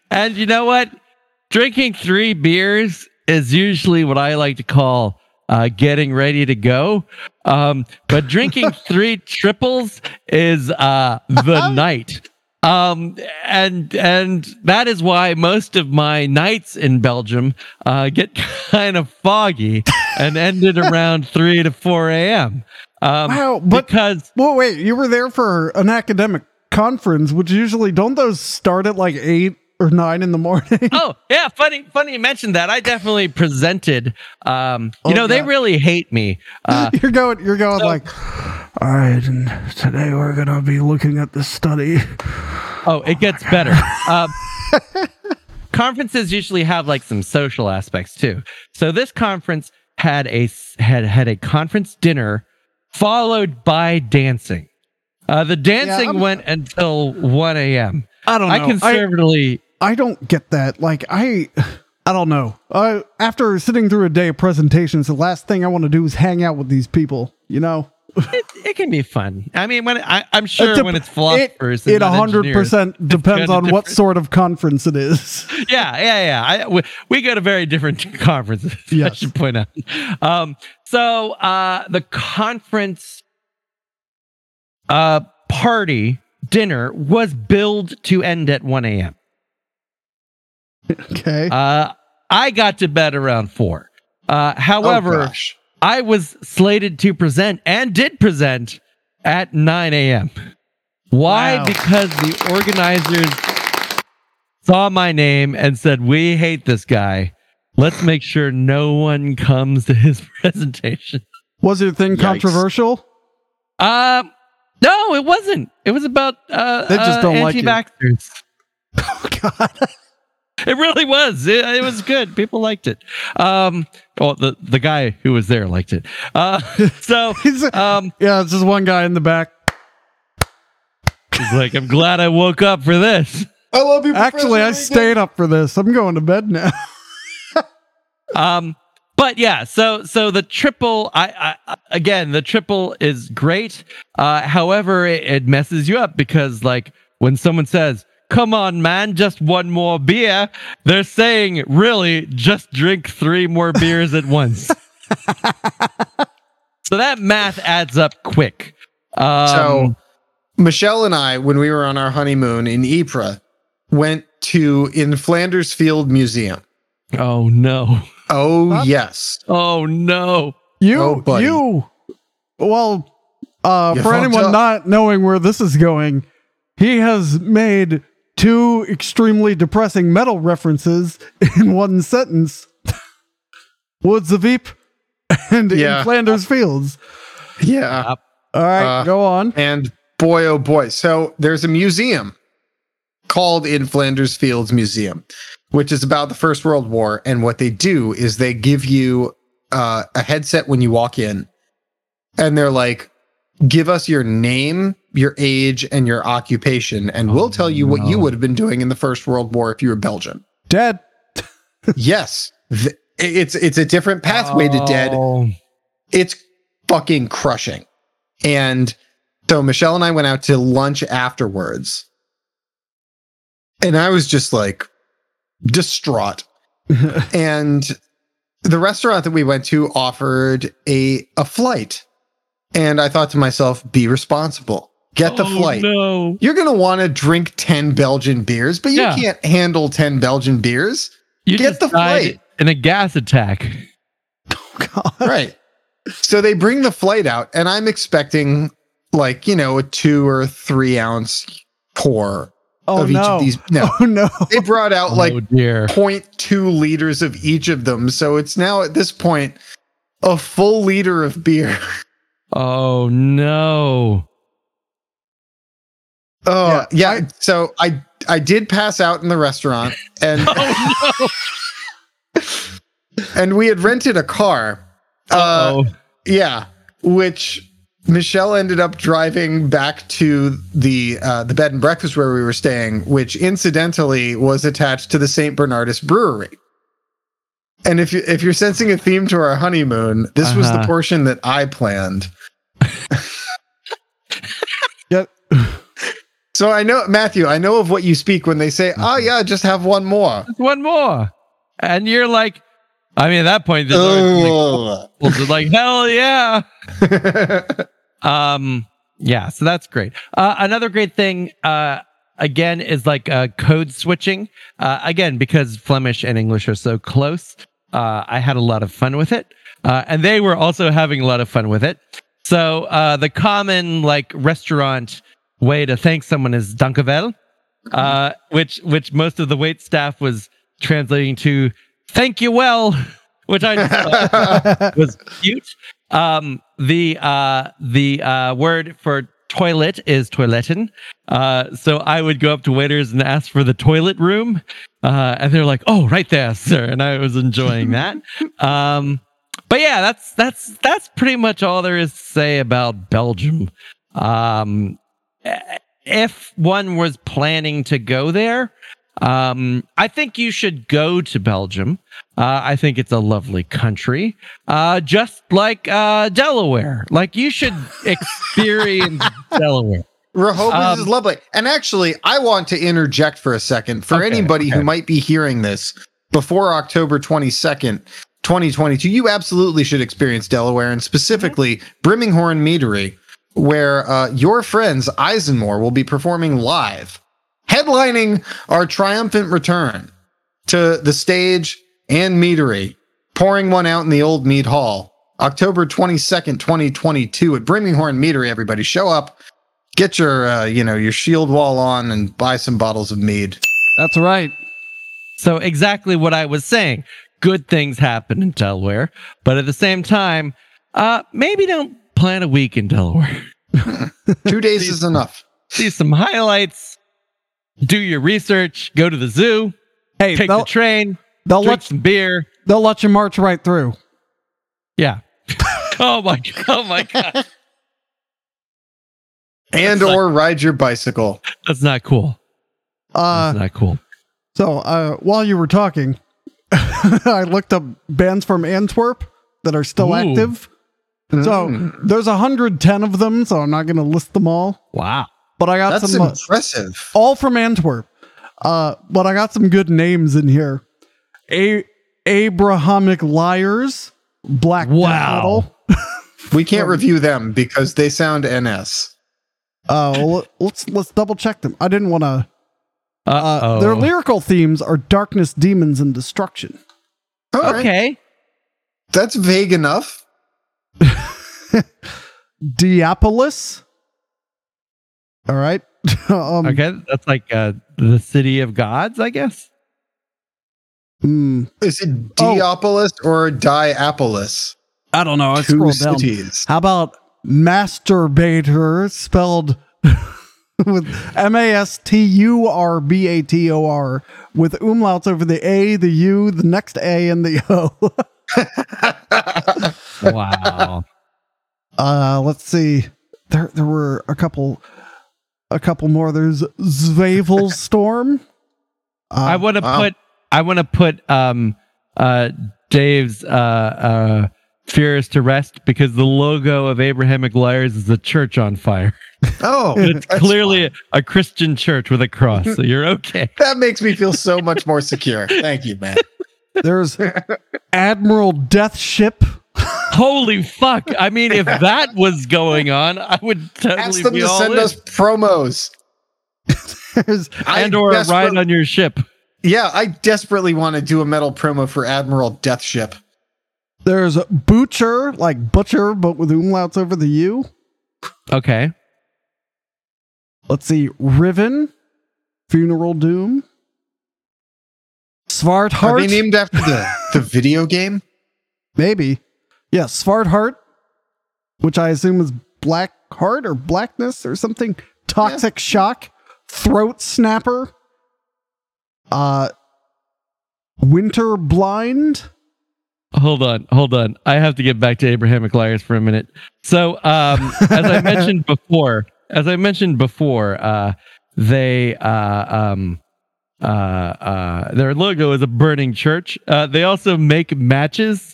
and you know what? Drinking three beers is usually what I like to call uh, getting ready to go. Um, but drinking three triples is uh, the night. Um, and and that is why most of my nights in Belgium uh, get kind of foggy and ended around three to four a.m. Um, Wow, but- because Well, wait, you were there for an academic conference, which usually don't those start at like eight or nine in the morning? oh yeah funny funny you mentioned that. I definitely presented um you Oh, know they really hate me uh you're going, you're going So- like, all right, and today we're gonna be looking at this study. oh it gets better. Um conferences usually have like some social aspects too. So this conference had a had had a conference dinner followed by dancing uh the dancing I'm- went until 1 a.m I don't know. i conservatively I don't get that. Like I I don't know. Uh, after sitting through a day of presentations, the last thing I want to do is hang out with these people. You know, it, it can be fun i mean when I, i'm sure dep- when it's philosophers it hundred percent depends on what sort of conference it is. yeah, yeah, yeah. I, we, we go to very different conferences. I Yes. should point out. Um, so uh, the conference uh, party dinner was billed to end at 1 a.m. Okay. Uh, I got to bed around four. Uh, Oh, however, gosh. I was slated to present and did present at 9 a.m. Why? Wow. Because the organizers saw my name and said, We hate this guy. Let's make sure no one comes to his presentation. Was your thing Yikes. controversial? Um, no, it wasn't. It was about uh, They just uh, don't like you. anti-vaxxers. Oh God. It really was. It, it was good. People liked it. Um, well, the the guy who was there liked it. Uh, so He's um, yeah, it's just one guy in the back. he's like, I'm glad I woke up for this. I love you. Actually, I stayed up for this. I'm going to bed now. Um, but yeah, so so the triple, I, I again, the triple is great. Uh, however, it, it messes you up because like when someone says, "Come on, man, just one more beer," they're saying, "Really, just drink three more beers at once." so that math adds up quick. Um, So Michelle and I, when we were on our honeymoon in Ypres, went to in Flanders Field Museum. oh no, Oh Huh? yes. oh no. You, Oh, you. Well, uh, You for anyone up. not knowing where this is going, he has made two extremely depressing metal references in one sentence: Woods of Ypres and Yeah. in Flanders Fields. Yeah. All right, Uh, go on. And boy, oh boy. So there's a museum called In Flanders Fields Museum, which is about the First World War. And what they do is they give you uh, a headset when you walk in, and they're like, give us your name, your age, and your occupation, and we'll tell you what you oh, would have been doing in the First World War if you were Belgian. Dead. yes. th- it's it's a different pathway to dead Oh. it's fucking crushing. And so Michelle and I went out to lunch afterwards. And I was just like distraught. and the restaurant that we went to offered a a flight. And I thought to myself, be responsible. Get the Oh, flight. No. You're going to want to drink 10 Belgian beers, but you Yeah. can't handle 10 Belgian beers. You Get the flight. in a gas attack. Oh, God. right. So they bring the flight out, and I'm expecting like you know a two or three ounce pour Oh of each no. of these. No, Oh no. they brought out oh, like oh dear. 0.2 liters of each of them. So it's now at this point a full liter of beer. Oh no. Oh Yeah, yeah. so I I did pass out in the restaurant, and Oh no. and we had rented a car. Uh, Oh. yeah, which Michelle ended up driving back to the uh, the bed and breakfast where we were staying, which incidentally was attached to the Saint Bernardus Brewery. And if you if you're sensing a theme to our honeymoon, this was the Uh-huh. portion that I planned. Get So I know Matthew, I know of what you speak when they say, "Oh yeah, just have one more." Just One more. And you're like, I mean, at that point, there's always Ugh. like, people are like, hell yeah. Um, yeah, so that's great. Uh, another great thing, uh, again, is like uh, code switching. Uh, again, because Flemish and English are so close, uh, I had a lot of fun with it, uh, and they were also having a lot of fun with it. So uh, the common like restaurant way to thank someone is "Dankevel," uh, which which most of the wait staff was translating to "Thank you well," which I just was cute. Um, the uh, the uh, word for toilet is toiletten. Uh, so I would go up to waiters and ask for the toilet room, uh, and they're like, "Oh, right there, sir," and I was enjoying that. Um, but yeah, that's that's that's pretty much all there is to say about Belgium. Um, if one was planning to go there, um, I think you should go to Belgium. Uh, I think it's a lovely country, uh, just like uh, Delaware. Like you should experience Delaware. Rehoboth Um, is lovely. And actually, I want to interject for a second for Okay, anybody okay. who might be hearing this before October 22nd, 2022. You absolutely should experience Delaware and specifically Brimming Horn Meadery, where uh, your friends Eisenmore will be performing live, headlining our triumphant return to the stage and meadery, pouring one out in the old mead hall. October 22nd, 2022 at Brimming Horn Meadery, everybody show up get your uh, you know your shield wall on and buy some bottles of mead That's right. So exactly what I was saying. Good things happen in Delaware, but at the same time, uh, maybe don't plan a week in Delaware. two days is enough See some highlights, do your research, go to the zoo, Hey, take they'll, the train, they'll drink let some beer. they'll let you march right through. Yeah. oh my! Oh my God! and or ride your bicycle That's not cool. Uh, That's not cool. so uh, while you were talking, I looked up bands from Antwerp that are still Ooh. active. So Mm. there's 110 of them, so I'm not going to list them all. Wow. But I got that's some uh, impressive all from Antwerp. Uh, but I got some good names in here. A Abrahamic Liars, Black Death Wow. Metal. we can't review them because they sound ns Uh, well, let's let's double check them. I didn't want to. Uh, Uh, their lyrical themes are darkness, demons, and destruction. All right. Okay. that's vague enough Diapolis. All right. um, Okay. That's like uh, the city of gods, I guess. mm, is it Oh. Or Diapolis I don't know. I two scrolled down. cities How about masturbator spelled with M A S T U R B A T O R with umlauts over the A, the U, the next A, and the O. Wow. uh, let's see. There, there were a couple, a couple more. There's Zwavel Storm. Uh, I want to put. I want to put um uh Dave's uh uh fears to rest because the logo of Abrahamic Liars is a church on fire. oh It's clearly fine. a Christian church with a cross, so you're okay. that makes me feel so much more secure thank you man There's Admiral Death Ship. Holy fuck! I mean, if that was going on, I would ask them be to all send in. us promos I and or a ride on your ship. yeah i desperately want to do a metal promo for admiral death ship there's Butcher, like butcher, but with umlauts over the U. Okay. Let's see, Riven, Funeral Doom, are Svartheart, they named after the the video game maybe. Yeah, Svartheart, which I assume is Black Heart or Blackness or something. Toxic Shock, Throat Snapper, uh, Winter Blind, hold on, hold on. I have to get back to Abrahamic liars for a minute. So, um, as I mentioned before, as I mentioned before, uh, they uh, um, uh, uh, their logo is a burning church. Uh, they also make matches.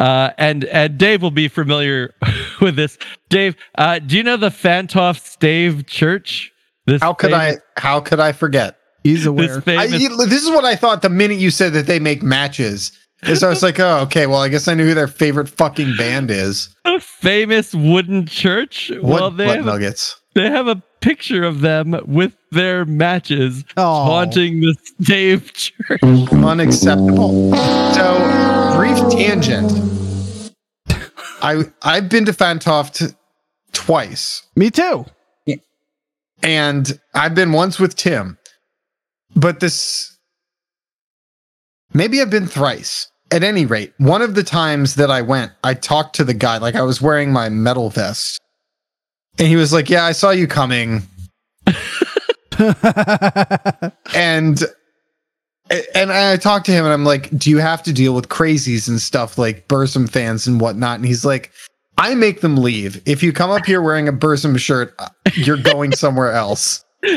Uh, and and Dave will be familiar with this. Dave, uh, do you know the Fantoft Stave Church? This How could famous- I? How could I forget? He's This aware. I, famous you- this is what I thought the minute you said that they make matches. So I was like, oh, okay. Well, I guess I knew who their favorite fucking band is. a famous wooden church. What, well, they what have, nuggets? They have a picture of them with their matches Oh. haunting the Stave Church. Unacceptable. So, brief tangent. I I've been to Fantoft twice, Me too. and I've been once with Tim, but this maybe I've been thrice. At any rate, one of the times that I went, I talked to the guy like I was wearing my metal vest, and he was like, "Yeah, I saw you coming." and and I talked to him and I'm like, do you have to deal with crazies and stuff like Burzum fans and whatnot? And he's like, I make them leave. If you come up here wearing a Burzum shirt, uh, you're going somewhere else.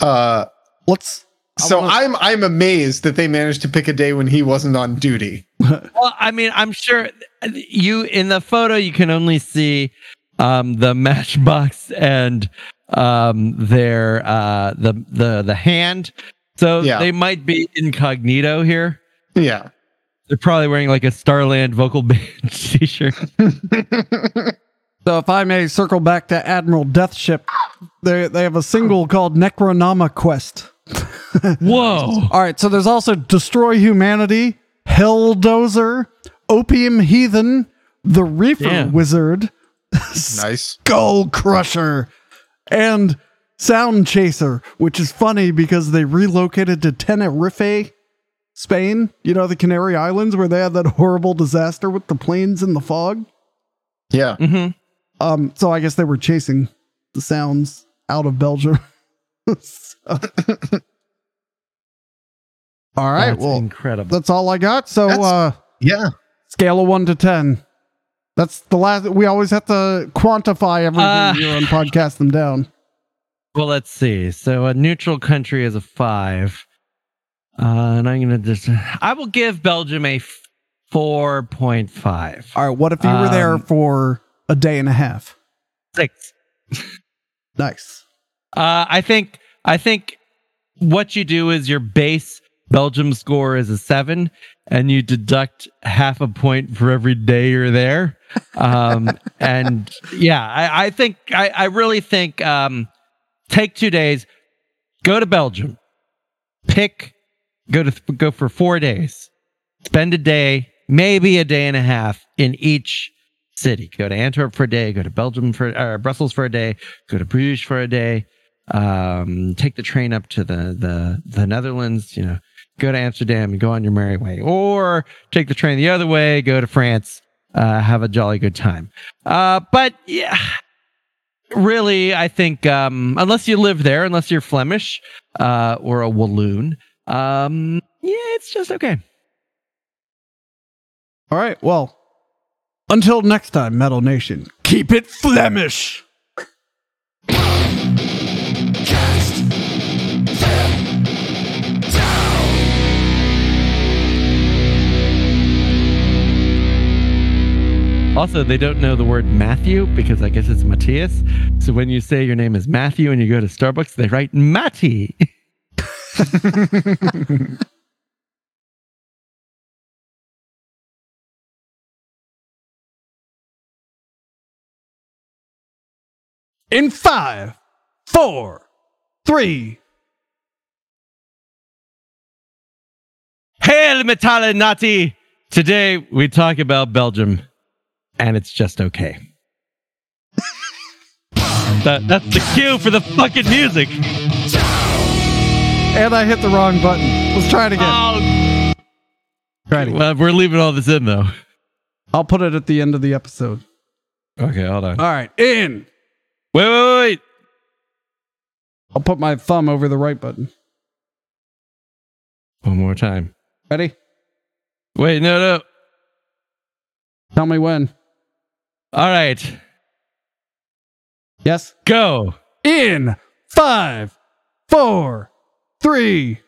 Uh, Let's. So wanna- I'm I'm amazed that they managed to pick a day when he wasn't on duty. Well, I mean, I'm sure you in the photo you can only see um, the matchbox and um, their uh, the the the hand. So Yeah. they might be incognito here. Yeah. They're probably wearing like a Starland vocal band t-shirt. So if I may circle back to Admiral Deathship, they they have a single called Necronoma Quest. Whoa! All right, so there's also Destroy Humanity, Helldozer, Opium Heathen, The Reefer Damn. Wizard, nice. Skull Crusher, and Sound Chaser, which is funny because they relocated to Tenerife, Spain. You know, the Canary Islands where they had that horrible disaster with the planes in the fog. Yeah. hmm Um, so I guess they were chasing the sounds out of Belgium. So- all right, That's well, incredible. that's all I got. So That's- uh Yeah. Scale of one to ten. That's the last we always have to quantify everything Uh, here and podcast them down. Well, let's see. So a neutral country is a five, uh, and I'm gonna just I will give Belgium a four point five. All right, what if you were there Um, for a day and a half? Six. Nice. Uh, I think I think what you do is your base Belgium score is a seven, and you deduct half a point for every day you're there. Um, and yeah, I, I think I, I really think um, take two days, go to Belgium, pick, go to go for four days, spend a day, maybe a day and a half in each city. Go to Antwerp for a day, go to Belgium for or Brussels for a day, go to Bruges for a day, um, take the train up to the the the Netherlands. You know, go to Amsterdam and go on your merry way, or take the train the other way, go to France, uh, have a jolly good time. Uh, but yeah. Really, I think um, unless you live there, unless you're Flemish uh, or a Walloon, um, yeah, it's just okay. All right, well, until next time, Metal Nation, keep it Flemish. Also, they don't know the word Matthew because I guess it's Matthias. So when you say your name is Matthew and you go to Starbucks, they write Matty. In five, four, three, Hail Metall Nati! Today we talk about Belgium, and it's just okay. that, that's the cue for the fucking music. and I hit the wrong button. Let's try it again. Oh, Try it again. well, we're leaving all this in though. I'll put it at the end of the episode. Okay, hold on. All right, in. Wait, wait, wait. I'll put my thumb over the right button. One more time. Ready? Wait, no, no. Tell me when. All right, Yes. go. In five, four, three,